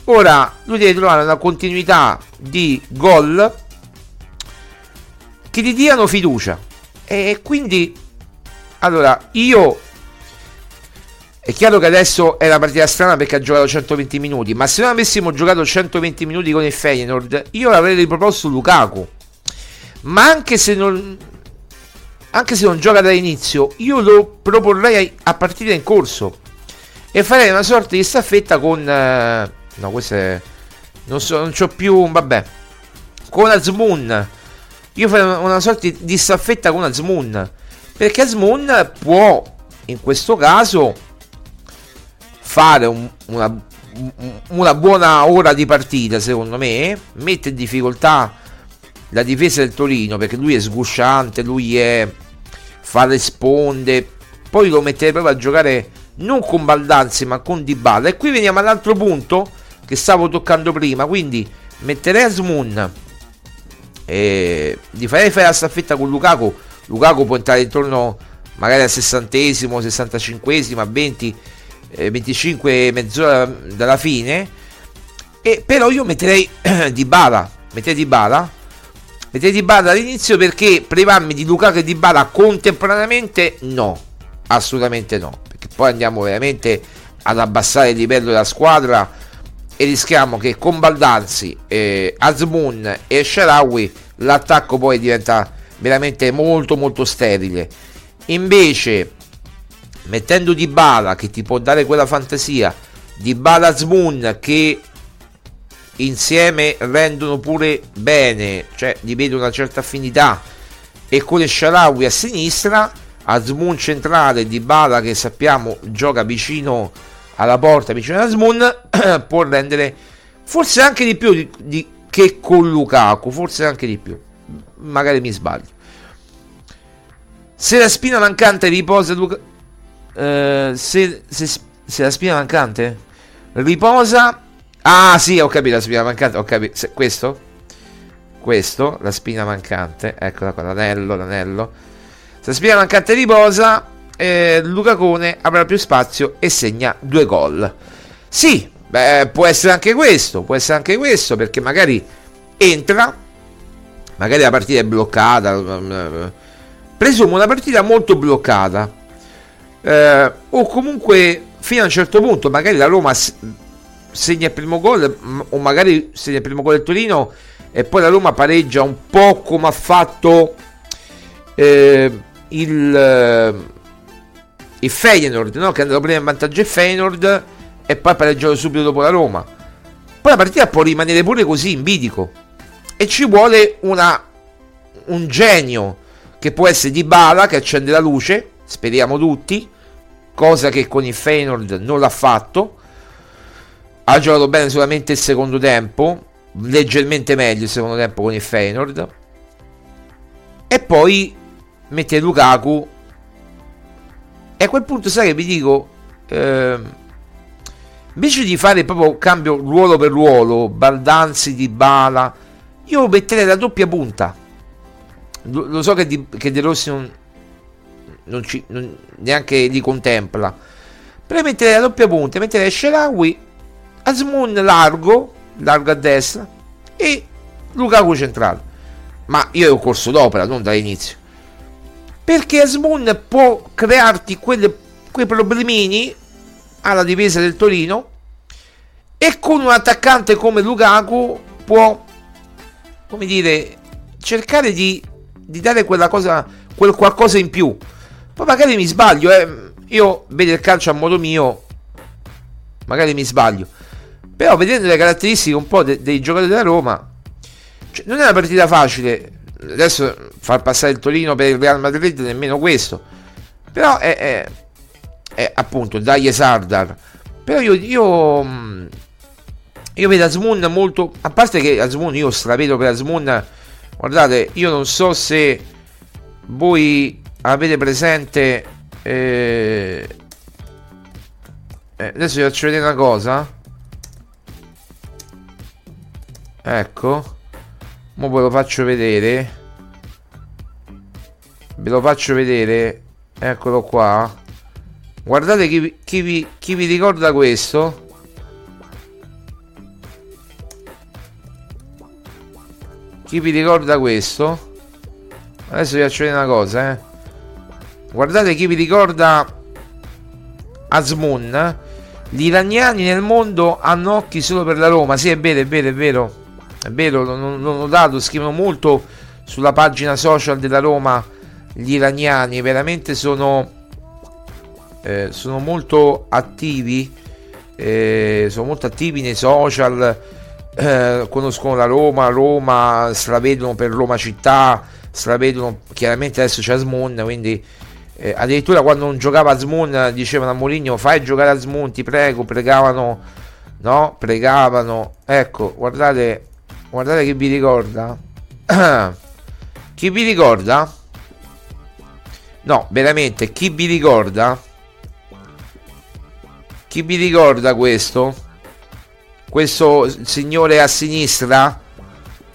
Ora lui deve trovare una continuità di gol che gli diano fiducia. E quindi, allora, io è chiaro che adesso è una partita strana perché ha giocato 120 minuti, ma se non avessimo giocato 120 minuti con il Feyenoord, io l'avrei riproposto Lukaku. Ma anche se non anche se non gioca dall'inizio, io lo proporrei a partita in corso e farei una sorta di staffetta con eh, no, questo è non so, non c'ho più, vabbè. Con Azmoon. Io farei una, sorta di staffetta con Azmoon. Perché Azmoon può in questo caso fare un, una, una buona ora di partita, secondo me, mette in difficoltà la difesa del Torino perché lui è sgusciante, lui è fa le sponde, poi lo metterei proprio a giocare non con Baldanzi ma con Dybala. E qui veniamo all'altro punto che stavo toccando prima, quindi metterei Asmun gli farei fare la staffetta con Lukaku. Lukaku può entrare intorno magari al sessantesimo, sessantacinquesimo, a 20 25 mezz'ora dalla fine e però io metterei di bala metterei di bala metterei di bala all'inizio perché privarmi di Lukaku e di bala contemporaneamente no assolutamente no perché poi andiamo veramente ad abbassare il livello della squadra e rischiamo che con Baldanzi eh, Azmoun e Sharawi l'attacco poi diventa veramente molto molto sterile. Invece mettendo di bala che ti può dare quella fantasia di Bala Zmoon che insieme rendono pure bene cioè gli vedo una certa affinità e con Sharawi a sinistra Azmoon centrale di Bala che sappiamo gioca vicino alla porta vicino a Azmoon può rendere forse anche di più di, di, che con Lukaku forse anche di più magari mi sbaglio se la spina mancante riposa Lukaku eh, se, se, se, la spina mancante riposa. Ah, sì, ho capito la spina mancante. Ho capito. Se, questo? Questo, la spina mancante. Eccola qua, l'anello, l'anello. Se la spina mancante riposa, eh, Lucacone avrà più spazio e segna due gol. Sì, beh, può essere anche questo, può essere anche questo perché magari entra, magari la partita è bloccata, presumo una partita molto bloccata eh, o comunque fino a un certo punto magari la Roma segna il primo gol o magari segna il primo gol del Torino e poi la Roma pareggia un po' come ha fatto eh, il, eh, il Feyenoord no? che è andato prima in vantaggio il Feyenoord e poi pareggiato subito dopo la Roma. Poi la partita può rimanere pure così in bidico e ci vuole una, un genio che può essere di Bala che accende la luce speriamo tutti cosa che con il Feyenoord non l'ha fatto. Ha giocato bene solamente il secondo tempo leggermente meglio il secondo tempo con il Feyenoord. E poi mette Lukaku e a quel punto sai che vi dico eh, invece di fare proprio cambio ruolo per ruolo Baldanzi di Bala io metterei la doppia punta lo, lo so che, di, che De Rossi non, non, ci, non neanche li contempla però metterei la doppia punta metterei Sherawi Asmun largo largo a destra e Lukaku centrale. Ma io ho corso d'opera, non dall'inizio. Perché Asmun può crearti quelle, quei problemini alla difesa del Torino e con un attaccante come Lukaku può, come dire, cercare di, di dare quella cosa, quel qualcosa in più. Poi magari mi sbaglio, eh. io vedo il calcio a modo mio, magari mi sbaglio però vedendo le caratteristiche un po' de- dei giocatori della Roma, cioè, non è una partita facile. Adesso far passare il Torino per il Real Madrid nemmeno questo. Però è, è, è appunto dagli Sardar. Però io, io, io vedo Asmun molto. A parte che Asmun, io stravedo per Asmun. Guardate, io non so se voi avete presente. Eh, eh adesso vi faccio vedere una cosa. Ecco. Mo ve lo faccio vedere. Ve lo faccio vedere. Eccolo qua. Guardate chi, chi, vi, chi vi ricorda questo. Chi vi ricorda questo? Adesso vi faccio vedere una cosa, eh. Guardate chi vi ricorda Asmun. Gli iraniani nel mondo hanno occhi solo per la Roma. Sì, è vero, è vero, è vero. È vero, non, non ho dato, scrivono molto sulla pagina social della Roma gli iraniani, veramente sono, eh, sono molto attivi, eh, sono molto attivi nei social, eh, conoscono la Roma, Roma, stravedono per Roma città, stravedono, chiaramente adesso c'è Asmun, quindi eh, addirittura quando non giocava Asmun dicevano a Moligno fai giocare Asmun, ti prego, pregavano, no, pregavano, ecco, guardate Guardate chi vi ricorda. chi vi ricorda? No, veramente, chi vi ricorda? Chi vi ricorda questo? Questo signore a sinistra?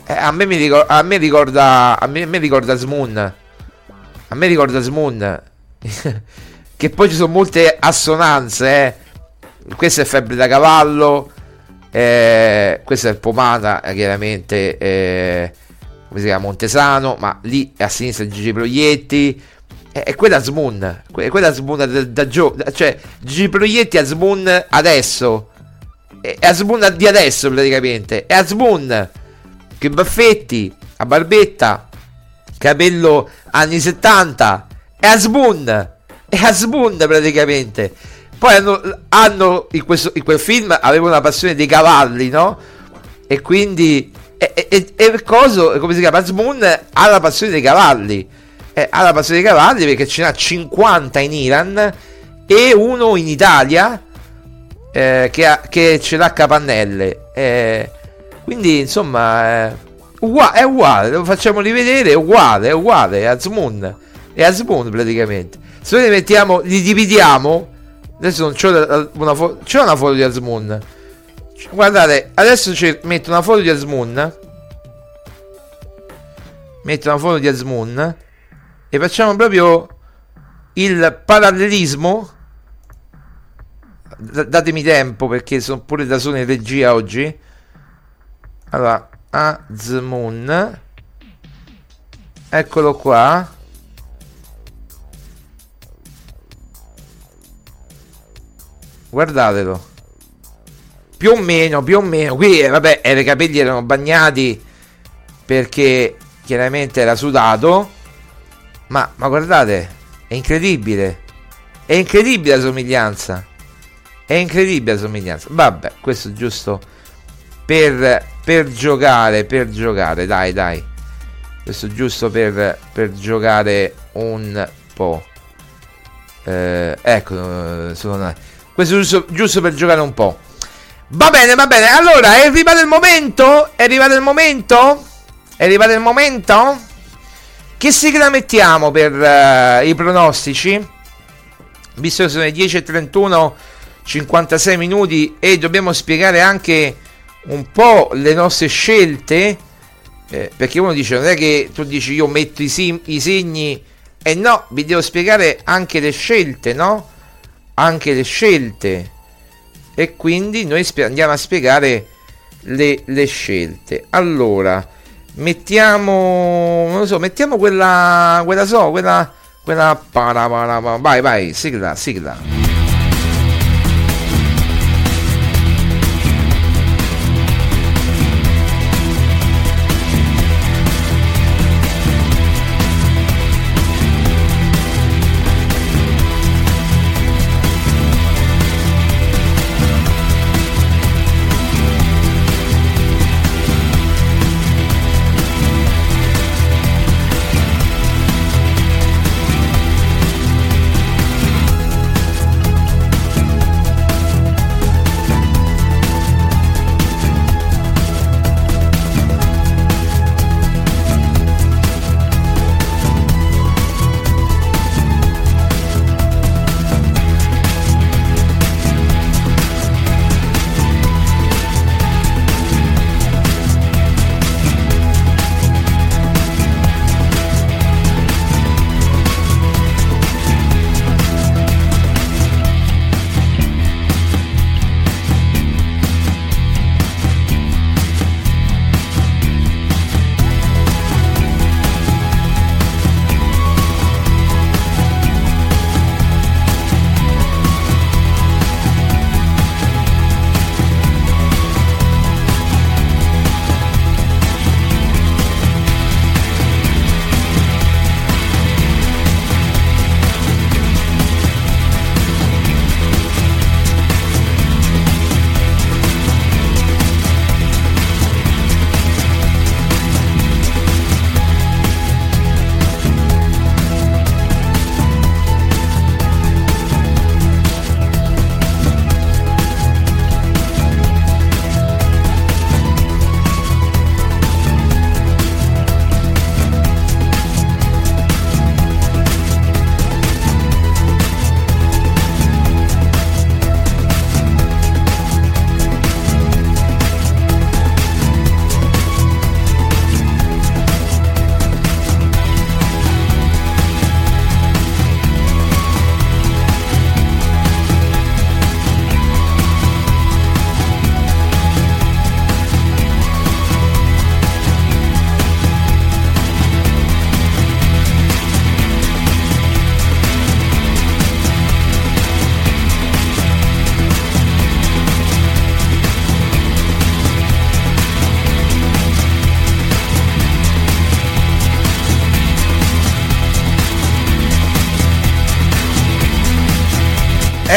Eh, a, me ricorda, a me ricorda. A me, a me ricorda Smoon. A me ricorda Smoon. che poi ci sono molte assonanze, eh. Questa è febbre da cavallo. Eh, questo è Pomata, eh, chiaramente, eh, come si chiama, Montesano, ma lì a sinistra Gigi Proietti. E eh, quella Smoon, que- quella Smoon da, da Gio, cioè Gigi Proietti a Smoon adesso, è a Smoon di adesso praticamente, è a Smoon, che baffetti, a barbetta, capello anni 70, è a Smoon, è a Smoon praticamente. Poi hanno, hanno in, questo, in, quel film avevano la passione dei cavalli, no? E quindi. E, e, e coso, come si chiama? Moon ha la passione dei cavalli. Eh, ha la passione dei cavalli perché ce n'ha 50 in Iran e uno in Italia eh, che, ha, che, ce l'ha Capannelle. Eh, quindi, insomma, eh, uguale, è uguale. Lo facciamo rivedere. È uguale, è uguale. È Azmoon. È Azmoon praticamente. Se noi li mettiamo, li dividiamo Adesso non c'ho una foto. C'è una foto di Asmoon. Guardate, adesso metto una foto di Asmoon. Metto una foto di Asmoon. E facciamo proprio il parallelismo. D- datemi tempo perché sono pure da solo in regia oggi. Allora, Azmoon. Eccolo qua. Guardatelo. Più o meno, più o meno. Qui, eh, vabbè, eh, i capelli erano bagnati perché chiaramente era sudato. Ma, ma guardate, è incredibile. È incredibile la somiglianza. È incredibile la somiglianza. Vabbè, questo giusto per, per giocare, per giocare, dai, dai. Questo giusto per, per giocare un po'. Eh, ecco, sono, questo giusto, giusto per giocare un po'. Va bene, va bene. Allora, è arrivato il momento? È arrivato il momento? È arrivato il momento? Che sigla mettiamo per uh, i pronostici? Visto che sono le 10.31, 56 minuti e dobbiamo spiegare anche un po' le nostre scelte. Eh, perché uno dice, non è che tu dici io metto i, sim- i segni e eh no, vi devo spiegare anche le scelte, no? Anche le scelte. E quindi noi sp- andiamo a spiegare le, le scelte. Allora, mettiamo, non lo so, mettiamo quella, quella so, quella, quella, para, para, vai, vai, sigla, sigla.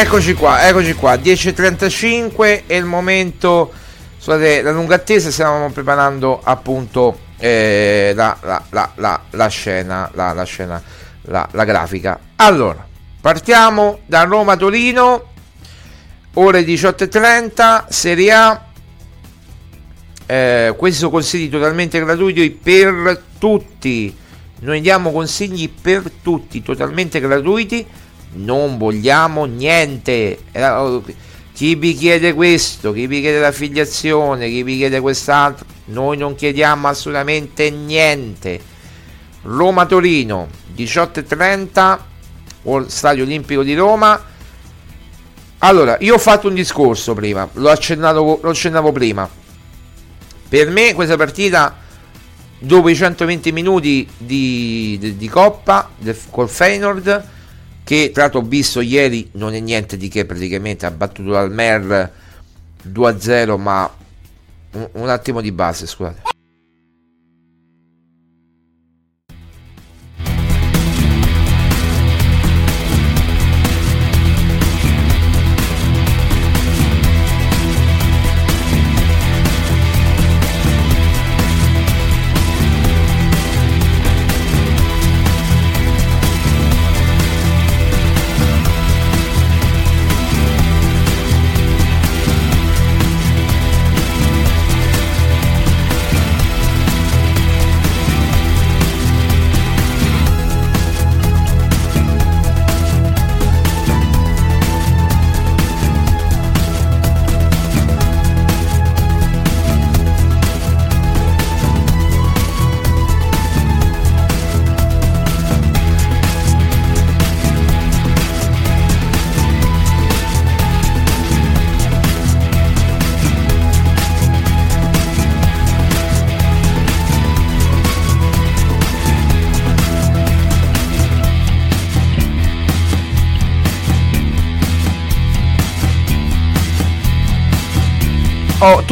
Eccoci qua, eccoci qua, 10.35 è il momento, scusate la lunga attesa, stavamo preparando appunto eh, la, la, la, la, scena, la, scena la, grafica. Allora, partiamo da Roma-Torino, ore 18.30, Serie A, eh, questi sono consigli totalmente gratuiti per tutti, noi diamo consigli per tutti, totalmente gratuiti non vogliamo niente. Oh, chi vi chiede questo, chi vi chiede l'affiliazione, chi vi chiede quest'altro, noi non chiediamo assolutamente niente. Roma-Torino, 18.30, o Stadio Olimpico di Roma. Allora, io ho fatto un discorso prima, l'ho accennato, lo accennavo prima. Per me questa partita, dopo i 120 minuti di, di, di Coppa del, col Feyenoord, che tra l'altro ho visto ieri non è niente di che praticamente ha battuto dal Mer 2-0 ma un, un attimo di base scusate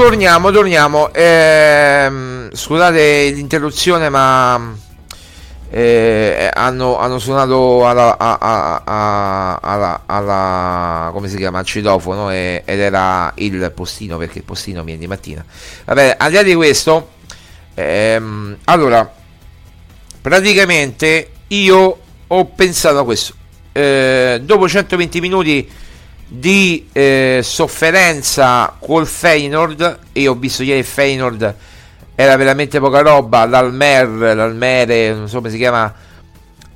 torniamo, torniamo. Ehm, scusate l'interruzione, ma eh, hanno, hanno, suonato alla, a, a, alla, alla, come si chiama al citofono e, ed era il postino perché il postino viene di mattina. Vabbè, al di là di questo, ehm, allora praticamente io ho pensato a questo. Eh, dopo 120 minuti di eh, sofferenza col Feyenoord. E ho visto ieri il Feyenoord era veramente poca roba. l'Almer, l'Almere non so come si chiama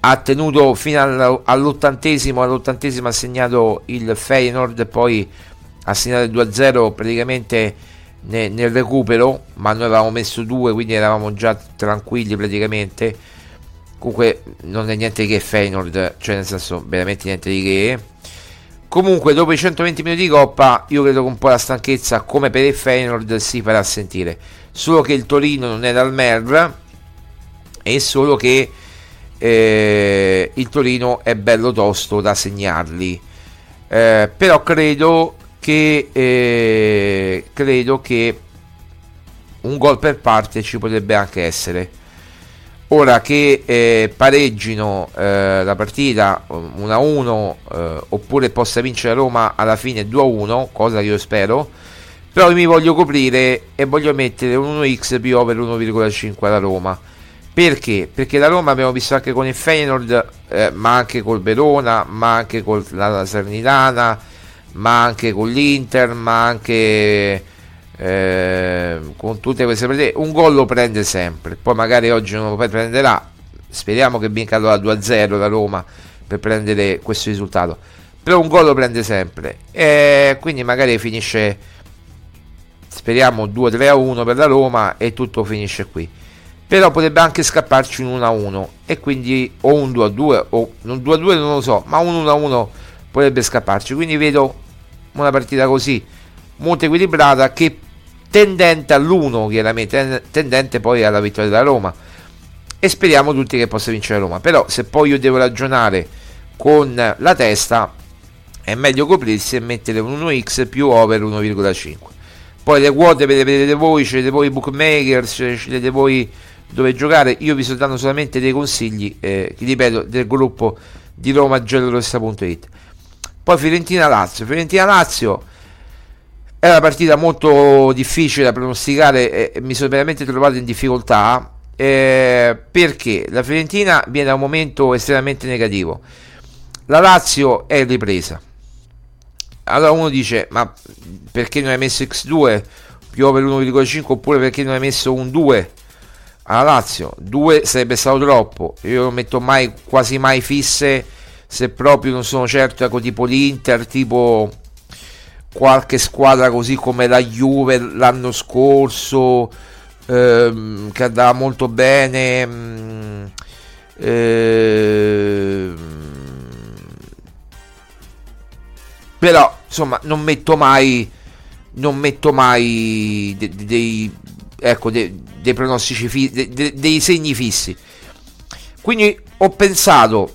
ha tenuto fino all'ottantesimo all'ottantesimo ha segnato il Feyenoord e poi ha segnato il 2-0 praticamente nel, nel recupero. Ma noi avevamo messo due quindi eravamo già tranquilli praticamente. Comunque non è niente che Feyenoord cioè nel senso veramente niente di che Comunque, dopo i 120 minuti di coppa, io credo che un po' la stanchezza, come per il Feyenoord, si farà sentire. Solo che il Torino non è dal Mer, e solo che eh, il Torino è bello tosto da segnarli. Eh, però credo che, eh, credo che un gol per parte ci potrebbe anche essere. Ora che eh, pareggino eh, la partita 1-1 eh, oppure possa vincere Roma alla fine 2-1, cosa che io spero, però mi voglio coprire e voglio mettere un 1x più over 1,5 alla Roma. Perché? Perché la Roma abbiamo visto anche con il Feyenoord, eh, ma anche col Verona, ma anche con la Salernitana, ma anche con l'Inter, ma anche eh, con tutte queste partite un gol lo prende sempre poi magari oggi non lo prenderà speriamo che vinca allora 2-0 la Roma per prendere questo risultato però un gol lo prende sempre e quindi magari finisce speriamo 2-3-1 per la Roma e tutto finisce qui però potrebbe anche scapparci un 1-1 e quindi o un 2-2 o un 2-2 non lo so ma un 1-1 potrebbe scapparci quindi vedo una partita così molto equilibrata che tendente all'1 chiaramente, tendente poi alla vittoria della Roma. E speriamo tutti che possa vincere Roma. Però se poi io devo ragionare con la testa è meglio coprirsi e mettere un 1x più over 1,5 poi le quote ve le vedete voi scegliete voi bookmakers scegliete voi dove giocare. Io vi sto dando solamente dei consigli eh, ripeto del gruppo di Roma giallorossa.it poi Fiorentina Lazio Fiorentina Lazio è una partita molto difficile da pronosticare e mi sono veramente trovato in difficoltà eh, perché la Fiorentina viene da un momento estremamente negativo. La Lazio è ripresa. Allora uno dice, ma perché non hai messo X2 più over 1,5 oppure perché non hai messo un 2 alla Lazio? 2 sarebbe stato troppo. Io non metto mai, quasi mai fisse se proprio non sono certo, ecco, tipo l'Inter, tipo qualche squadra così come la Juve l'anno scorso ehm, che andava molto bene ehm, però insomma non metto mai non metto mai de- de- dei ecco de- dei pronostici fi- de- de- dei segni fissi. Quindi ho pensato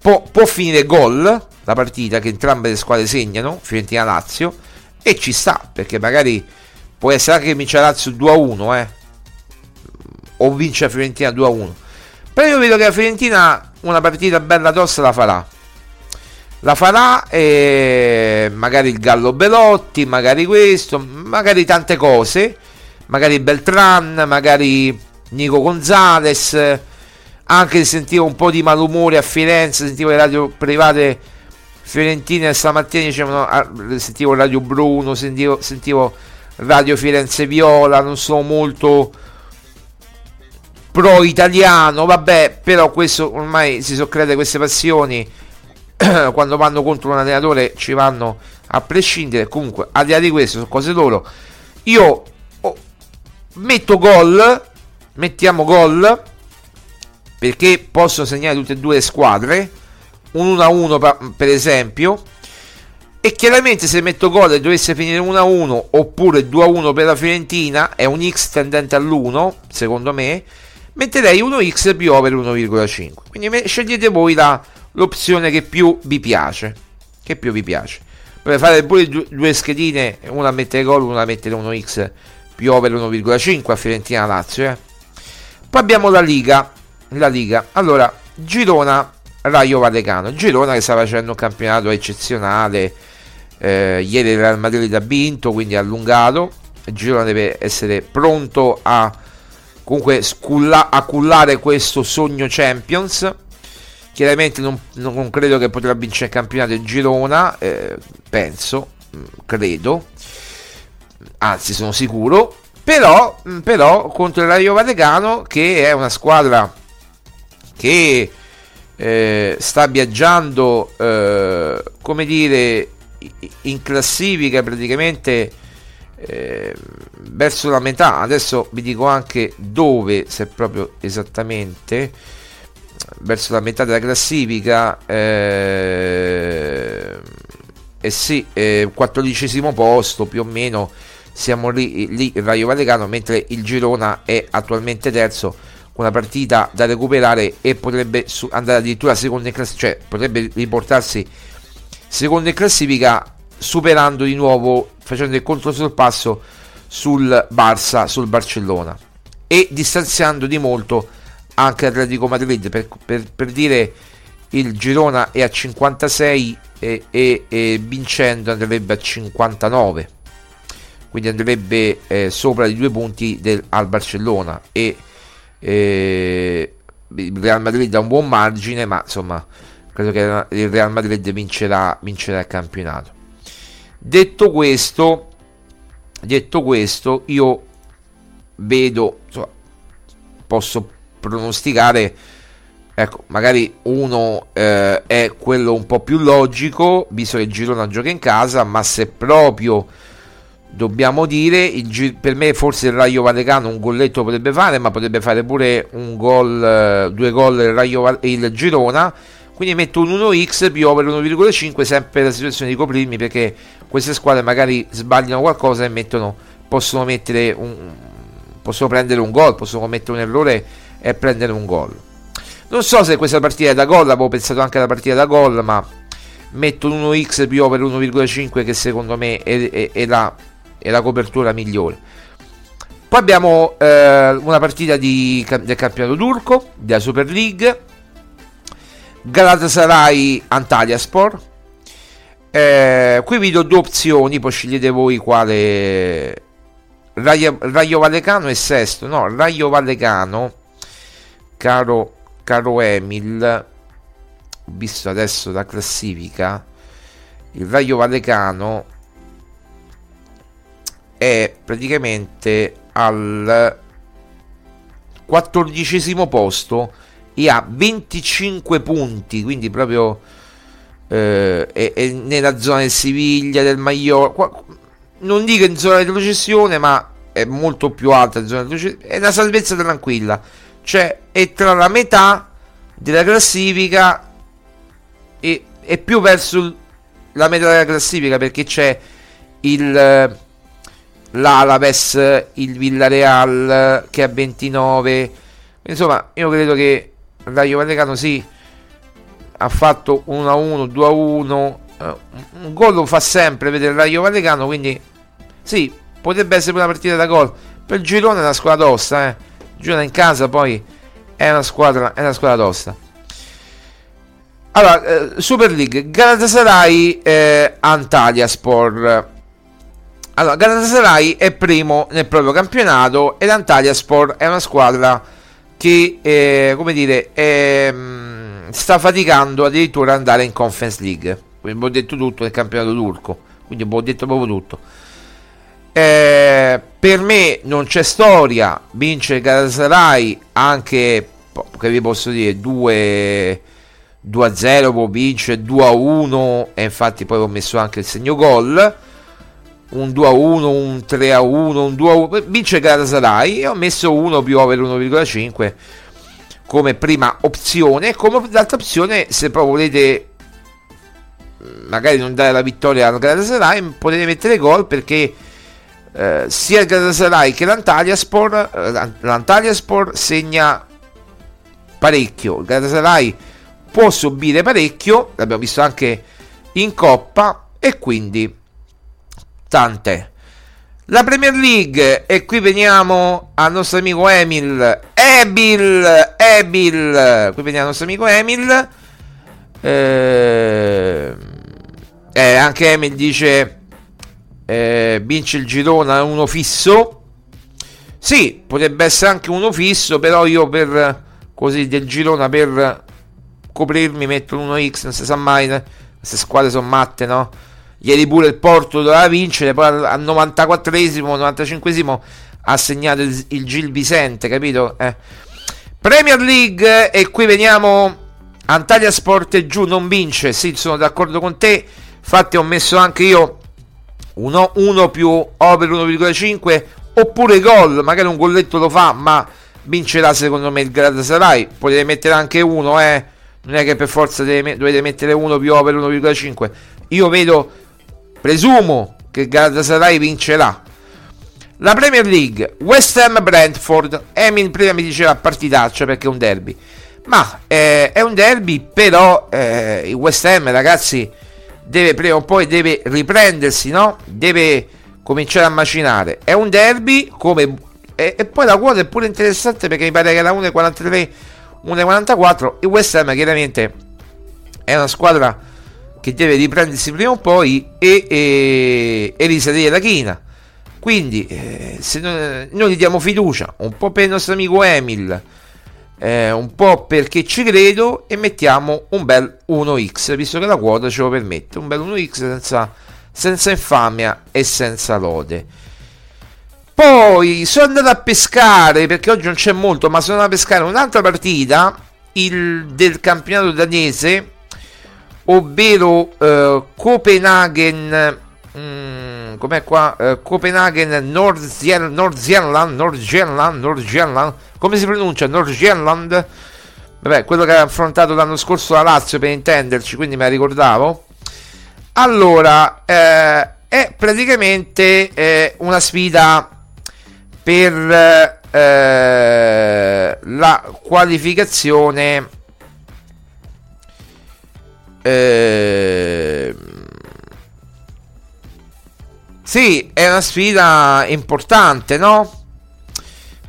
può, può finire gol la partita che entrambe le squadre segnano Fiorentina Lazio e ci sta perché magari può essere anche che vince Lazio 2 a 1 eh. O vince la Fiorentina 2 a 1 però io vedo che la Fiorentina una partita bella tosta la farà. La farà e magari il Gallo Belotti, magari questo, magari tante cose, magari Beltran, magari Nico Gonzales, anche se sentivo un po' di malumore a Firenze, sentivo le radio private fiorentine stamattina dicevano, ah, sentivo Radio Bruno, sentivo, sentivo Radio Firenze Viola, non sono molto pro italiano, vabbè, però questo ormai si sono create queste passioni quando vanno contro un allenatore ci vanno a prescindere. Comunque, al di là di questo, sono cose loro. Io oh, metto gol, mettiamo gol perché possono segnare tutte e due le squadre. Un 1-1 per esempio. E chiaramente se metto gol e dovesse finire 1-1 oppure 2-1 per la Fiorentina, è un X tendente all'1, secondo me, metterei 1X più over 1,5. Quindi scegliete voi la, l'opzione che più vi piace. Che più vi piace. Potete fare pure due schedine, una a mettere gol, una a mettere 1x più over 1,5 a Fiorentina Lazio. Eh. Poi abbiamo la Liga. La Liga. Allora, Girona, Raio Vallecano. Girona che sta facendo un campionato eccezionale. Eh, ieri il Real Madrid ha vinto, quindi ha allungato. Girona deve essere pronto a comunque sculla, a cullare questo sogno Champions Chiaramente non, non, credo che potrà vincere il campionato di Girona, eh, penso, mm, credo, anzi sono sicuro, però, mm, però contro il Rayo Vallecano che è una squadra che eh, sta viaggiando, eh, come dire, in classifica praticamente eh, verso la metà. Adesso vi dico anche dove, se proprio esattamente verso la metà della classifica eh, eh sì, eh, quattordicesimo posto più o meno siamo lì, lì il Raio Vallecano mentre il Girona è attualmente terzo una partita da recuperare e potrebbe andare addirittura secondo in classifica cioè potrebbe riportarsi secondo in classifica superando di nuovo facendo il controsorpasso sul Barça sul Barcellona e distanziando di molto anche Atletico Madrid. Per, per, per dire il Girona è a 56 e, e, e, vincendo andrebbe a 59 quindi andrebbe eh, sopra i due punti del, al Barcellona e eh, il Real Madrid ha un buon margine ma insomma credo che il Real Madrid vincerà, vincerà il campionato. Detto questo detto questo io vedo insomma, posso pronosticare, ecco, magari uno eh, è quello un po' più logico, visto che il Girona gioca in casa, ma se proprio dobbiamo dire, per me forse il Raio Vallecano un golletto potrebbe fare, ma potrebbe fare pure un gol, eh, due gol il, Raio, il Girona. Quindi metto un 1x più over 1,5 sempre la situazione di coprirmi perché queste squadre magari sbagliano qualcosa e mettono, possono un, possono prendere un gol, possono commettere un errore e prendere un gol. Non so se questa partita è da gol, avevo pensato anche alla partita da gol, ma metto un 1x più over 1,5 che secondo me è, è, è, la, è, la, copertura migliore. Poi abbiamo eh, una partita di, del campionato turco, della Super League, Galatasaray Antalyaspor. Eh, qui vi do due opzioni, poi scegliete voi quale. Raio, Raio Vallecano è sesto, no, Raio Vallecano caro, caro Emil, visto adesso la classifica, il Raio Vallecano è praticamente al quattordicesimo posto e ha 25 punti, quindi proprio eh, è, è, nella zona del Siviglia, del Maiorca, non dico in zona di retrocessione, ma è molto più alta, zona di è una salvezza tranquilla. Cioè è tra la metà della classifica e, e più verso la metà della classifica perché c'è il l'Alaves, il Villareal che ha 29. Insomma, io credo che Rayo Vallecano sì ha fatto 1-1, 2-1, eh, un gol lo fa sempre vedere Rayo Vallecano, quindi sì, potrebbe essere una partita da gol. Per Girone è una squadra tosta, eh. Girone in casa poi è una squadra, è una squadra tosta. Allora, eh, Super League, Galatasaray, eh, Antalyaspor. Allora, Galatasaray è primo nel proprio campionato ed Antalyaspor è una squadra che, eh, come dire, è, mm, sta faticando addirittura ad andare in Conference League. Quindi ho detto tutto nel campionato turco, quindi ho detto proprio tutto. Eh, per me non c'è storia, vince il Galatasaray anche, che vi posso dire, 2... 2-0 può vincere 2-1 e infatti poi ho messo anche il segno gol un 2 a 1, un 3 a 1, un 2 a 1, vince Galatasaray e ho messo 1 più over 1,5 come prima opzione, come l'altra opzione se proprio volete magari non dare la vittoria al Galatasaray potete mettere gol perché eh, sia il Galatasaray che l'Antalyaspor eh, l'Antalyaspor segna parecchio. Il Galatasaray può subire parecchio l'abbiamo visto anche in Coppa e quindi tante. La Premier League, e qui veniamo al nostro amico Emil. Emil, Emil, qui veniamo al nostro amico Emil. Eh, eh, anche Emil dice: eh, vince il Girona uno fisso. Sì, potrebbe essere anche uno fisso, però io per così del Girona per coprirmi metto un 1x, non si sa mai. Queste squadre sono matte, no? Ieri pure il Porto doveva vincere, poi al 94esimo, 95esimo ha segnato il, il Gil Vicente, capito? Eh. Premier League e qui veniamo Antalya Sport giù non vince, sì, sono d'accordo con te. Infatti ho messo anche io 1, 1 più over 1,5 oppure gol, magari un golletto lo fa, ma vincerà secondo me il Galatasaray. Potete mettere anche uno, eh. Non è che per forza dovete mettere 1 più over 1,5. Io vedo Presumo che Galatasaray vincerà. La Premier League, West Ham Brentford. Emin prima mi diceva partitaccia perché è un derby. Ma eh, è un derby, però eh, il West Ham, ragazzi, deve prima o poi deve riprendersi, no? Deve cominciare a macinare. È un derby come e, e, poi la quota è pure interessante perché mi pare che la 1,43 1,44 il West Ham chiaramente è una squadra che deve riprendersi prima o poi e, e, e risalire la china. Quindi, eh, se noi, noi, gli diamo fiducia, un po' per il nostro amico Emil, eh, un po' perché ci credo, e mettiamo un bel 1x, visto che la quota ce lo permette. Un bel 1x senza, senza infamia e senza lode. Poi sono andato a pescare, perché oggi non c'è molto, ma sono andato a pescare un'altra partita il, del campionato danese ovvero eh, Copenaghen mm, com'è qua? Eh, Copenaghen Northernland Northernland Northernland come si pronuncia? Northernland vabbè quello che ha affrontato l'anno scorso la Lazio per intenderci quindi me la ricordavo. Allora eh, è praticamente eh, una sfida per eh, la qualificazione eh, sì, è una sfida importante, no?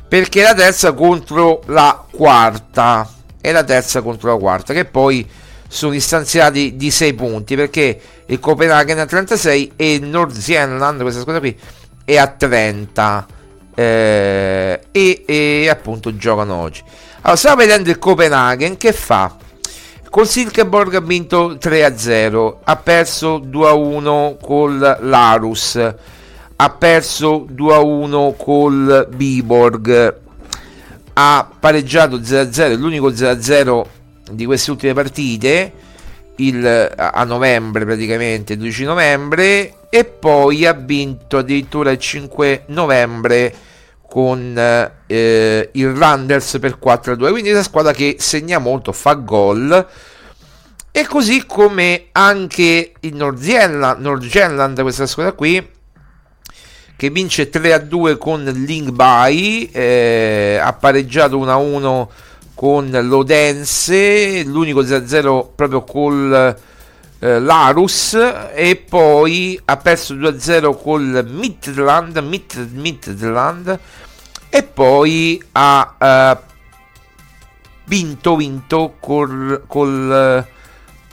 Perché la terza contro la quarta. E la terza contro la quarta, che poi sono distanziati di 6 punti. Perché il Copenaghen a 36 e il Northern, questa squadra qui, è a 30. Eh, e, e appunto giocano oggi. Allora, stiamo vedendo il Copenaghen che fa Col Silkeborg ha vinto 3-0, ha perso 2-1 col Larus, ha perso 2-1 col Biborg, ha pareggiato 0-0, l'unico 0-0 di queste ultime partite, il, a novembre praticamente, il 12 novembre, e poi ha vinto addirittura il 5 novembre con eh, il Randers per 4-2 quindi è una squadra che segna molto fa gol. E così come anche il Nordirland questa squadra qui, che vince 3 a 2 con Lingby, eh, ha pareggiato 1 a 1 con l'Odense, l'unico 0 a 0 proprio col eh, Larus e poi ha perso 2 a 0 col Midland, Mid, Midland e poi ha eh, vinto, vinto col, col,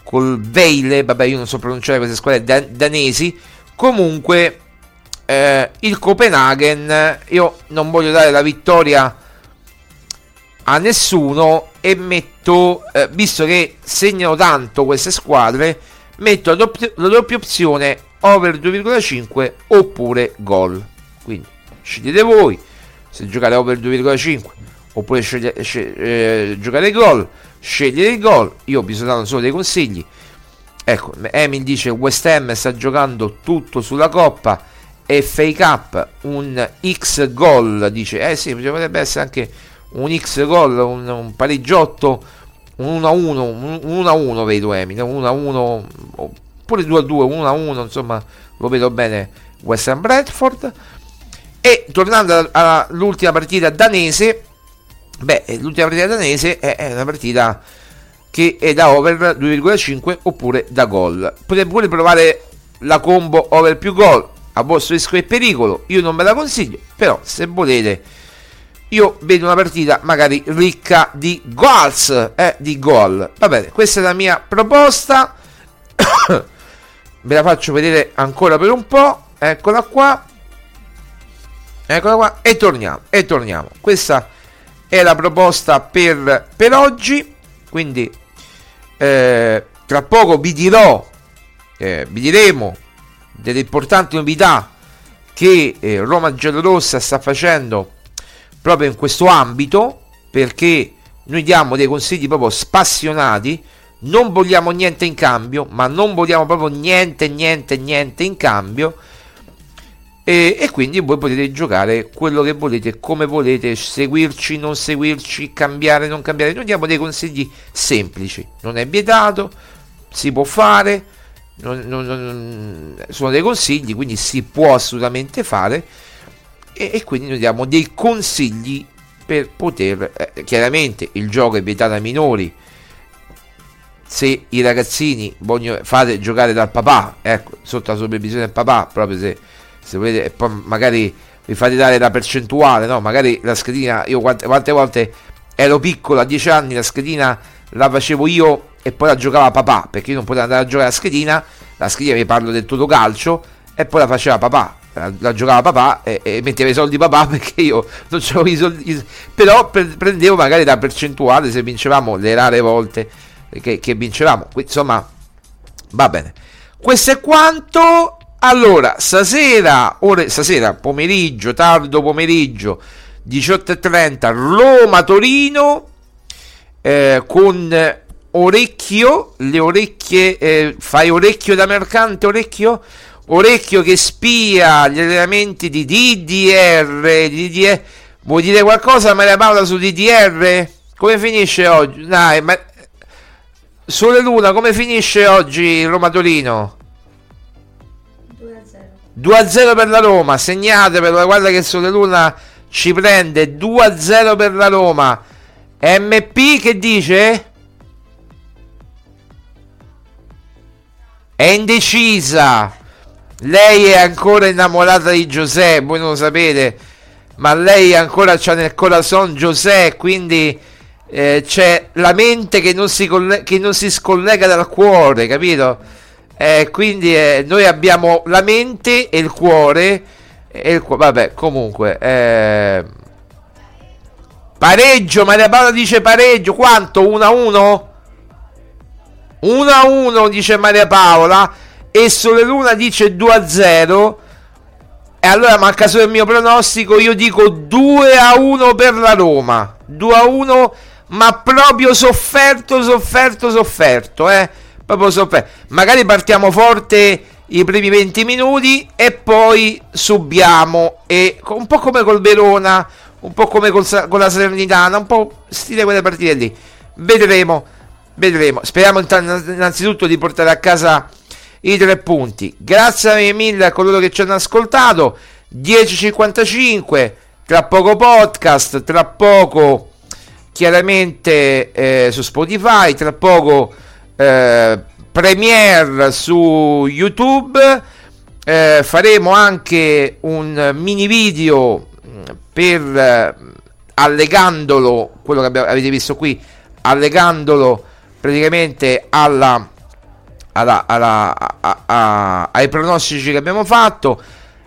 col Veile, vabbè io non so pronunciare queste squadre dan- danesi, comunque eh, il Copenaghen, io non voglio dare la vittoria a nessuno e metto, eh, visto che segnano tanto queste squadre, metto la doppia, la doppia opzione over 2,5 oppure gol. Quindi scegliete voi se giocare over 2,5 oppure sceglie, sceglie, eh, giocare gol. Scegliete il gol. Io ho bisogno solo dei consigli. Ecco, Emil dice West Ham sta giocando tutto sulla coppa fake up un X gol. Dice, eh sì, potrebbe essere anche un X gol, un, un pareggiotto, un 1-1, un 1-1 vedo Emil, 1-1 oppure 2-2, 1-1, insomma, lo vedo bene West Ham Bradford. E tornando all'ultima partita danese, beh, l'ultima partita danese è, è una partita che è da over 2,5 oppure da gol. Potete pure provare la combo over più gol a vostro rischio e pericolo. Io non ve la consiglio, però se volete io vedo una partita magari ricca di goals, eh, di gol. Va bene, questa è la mia proposta. Ve la faccio vedere ancora per un po'. Eccola qua. Eccola qua. E torniamo. E torniamo. Questa è la proposta per, per oggi. Quindi eh, tra poco vi dirò, eh, vi diremo delle importanti novità che eh, Roma Giallorossa sta facendo proprio in questo ambito perché noi diamo dei consigli proprio spassionati non vogliamo niente in cambio ma non vogliamo proprio niente niente niente in cambio e, e, quindi voi potete giocare quello che volete come volete seguirci non seguirci cambiare non cambiare. Noi diamo dei consigli semplici. Non è vietato si può fare non, non, non, sono dei consigli quindi si può assolutamente fare e, e quindi noi diamo dei consigli per poter eh, chiaramente il gioco è vietato ai minori. Se i ragazzini vogliono fare giocare dal papà ecco sotto la supervisione del papà proprio se, se volete e poi magari vi fate dare la percentuale no? Magari la schedina io quante, quante volte ero piccolo a 10 anni la schedina la facevo io e poi la giocava papà perché io non potevo andare a giocare la schedina la schedina vi parlo del tutto calcio e poi la faceva papà la, la giocava papà e, e, metteva i soldi papà perché io non avevo i soldi però pre- prendevo magari la percentuale se vincevamo le rare volte che, che vincevamo. Insomma va bene. Questo è quanto. Allora stasera ore, stasera pomeriggio tardo pomeriggio 18.30 Roma Torino eh, con orecchio le orecchie eh, fai orecchio da mercante orecchio Orecchio che spia gli allenamenti di DDR, DDR. Vuoi dire qualcosa Maria Paola su DDR? Come finisce oggi? Dai, ma... Sole Luna, come finisce oggi Roma Torino? 2-0 per la Roma, segnatevelo, guarda che Sole Luna ci prende 2-0 per la Roma. MP che dice? È indecisa. Lei è ancora innamorata di Giuseppe, voi non lo sapete, ma lei ancora c'ha nel corazon Giuseppe, quindi eh, c'è la mente che non, si coll- che non si scollega dal cuore, capito? Eh, quindi eh, noi abbiamo la mente e il cuore, e il cu- vabbè, comunque, eh, pareggio, Maria Paola dice pareggio, quanto? 1 a 1? 1 a 1 dice Maria Paola e Sole Luna dice 2 a 0 e allora manca solo il mio pronostico io dico 2 a 1 per la Roma. 2 a 1 ma proprio sofferto sofferto sofferto eh. Proprio sofferto. Magari partiamo forte i primi 20 minuti e poi subiamo. E un po' come col Verona un po' come col, con la Salernitana un po' stile quelle partite lì. Vedremo vedremo. Speriamo innanzitutto di portare a casa i tre punti. Grazie mille a coloro che ci hanno ascoltato. 10.55, tra poco podcast, tra poco chiaramente eh, su Spotify, tra poco eh, premiere su YouTube. Eh, faremo anche un mini video mm, per eh, allegandolo, quello che abbiamo, avete visto qui, allegandolo praticamente alla, alla, alla a, a, ai pronostici che abbiamo fatto.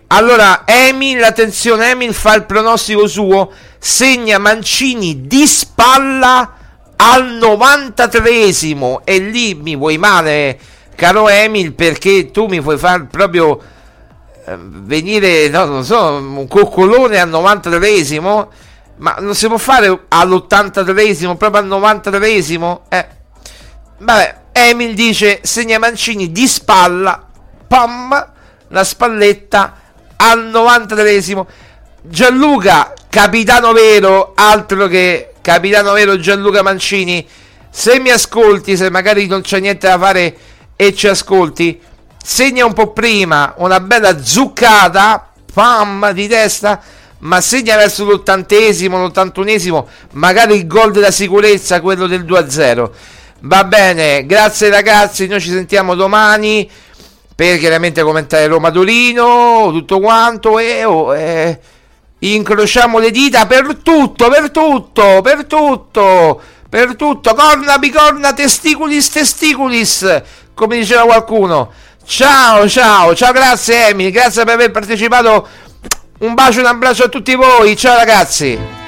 Allora, Emil, attenzione, Emil fa il pronostico suo, segna Mancini di spalla al 93esimo e lì mi vuoi male, caro Emil, perché tu mi puoi far proprio eh, venire, no, non so, un coccolone al 93esimo, ma non si può fare all'83esimo, proprio al 93esimo? Eh. Vabbè, Emil dice segna Mancini di spalla, pam, la spalletta al 93esimo. Gianluca, capitano vero, altro che capitano vero Gianluca Mancini. Se mi ascolti, se magari non c'è niente da fare e ci ascolti, segna un po' prima una bella zuccata, pam, di testa, ma segna verso l'ottantesimo, l'ottantunesimo, magari il gol della sicurezza, quello del 2-0. Va bene, grazie ragazzi, noi ci sentiamo domani per chiaramente commentare Roma Torino, tutto quanto e oh, eh, incrociamo le dita per tutto, per tutto, per tutto, per tutto, corna bicorna testiculis testiculis, come diceva qualcuno. Ciao, ciao, ciao, grazie Emily, grazie per aver partecipato. Un bacio, un abbraccio a tutti voi, ciao ragazzi.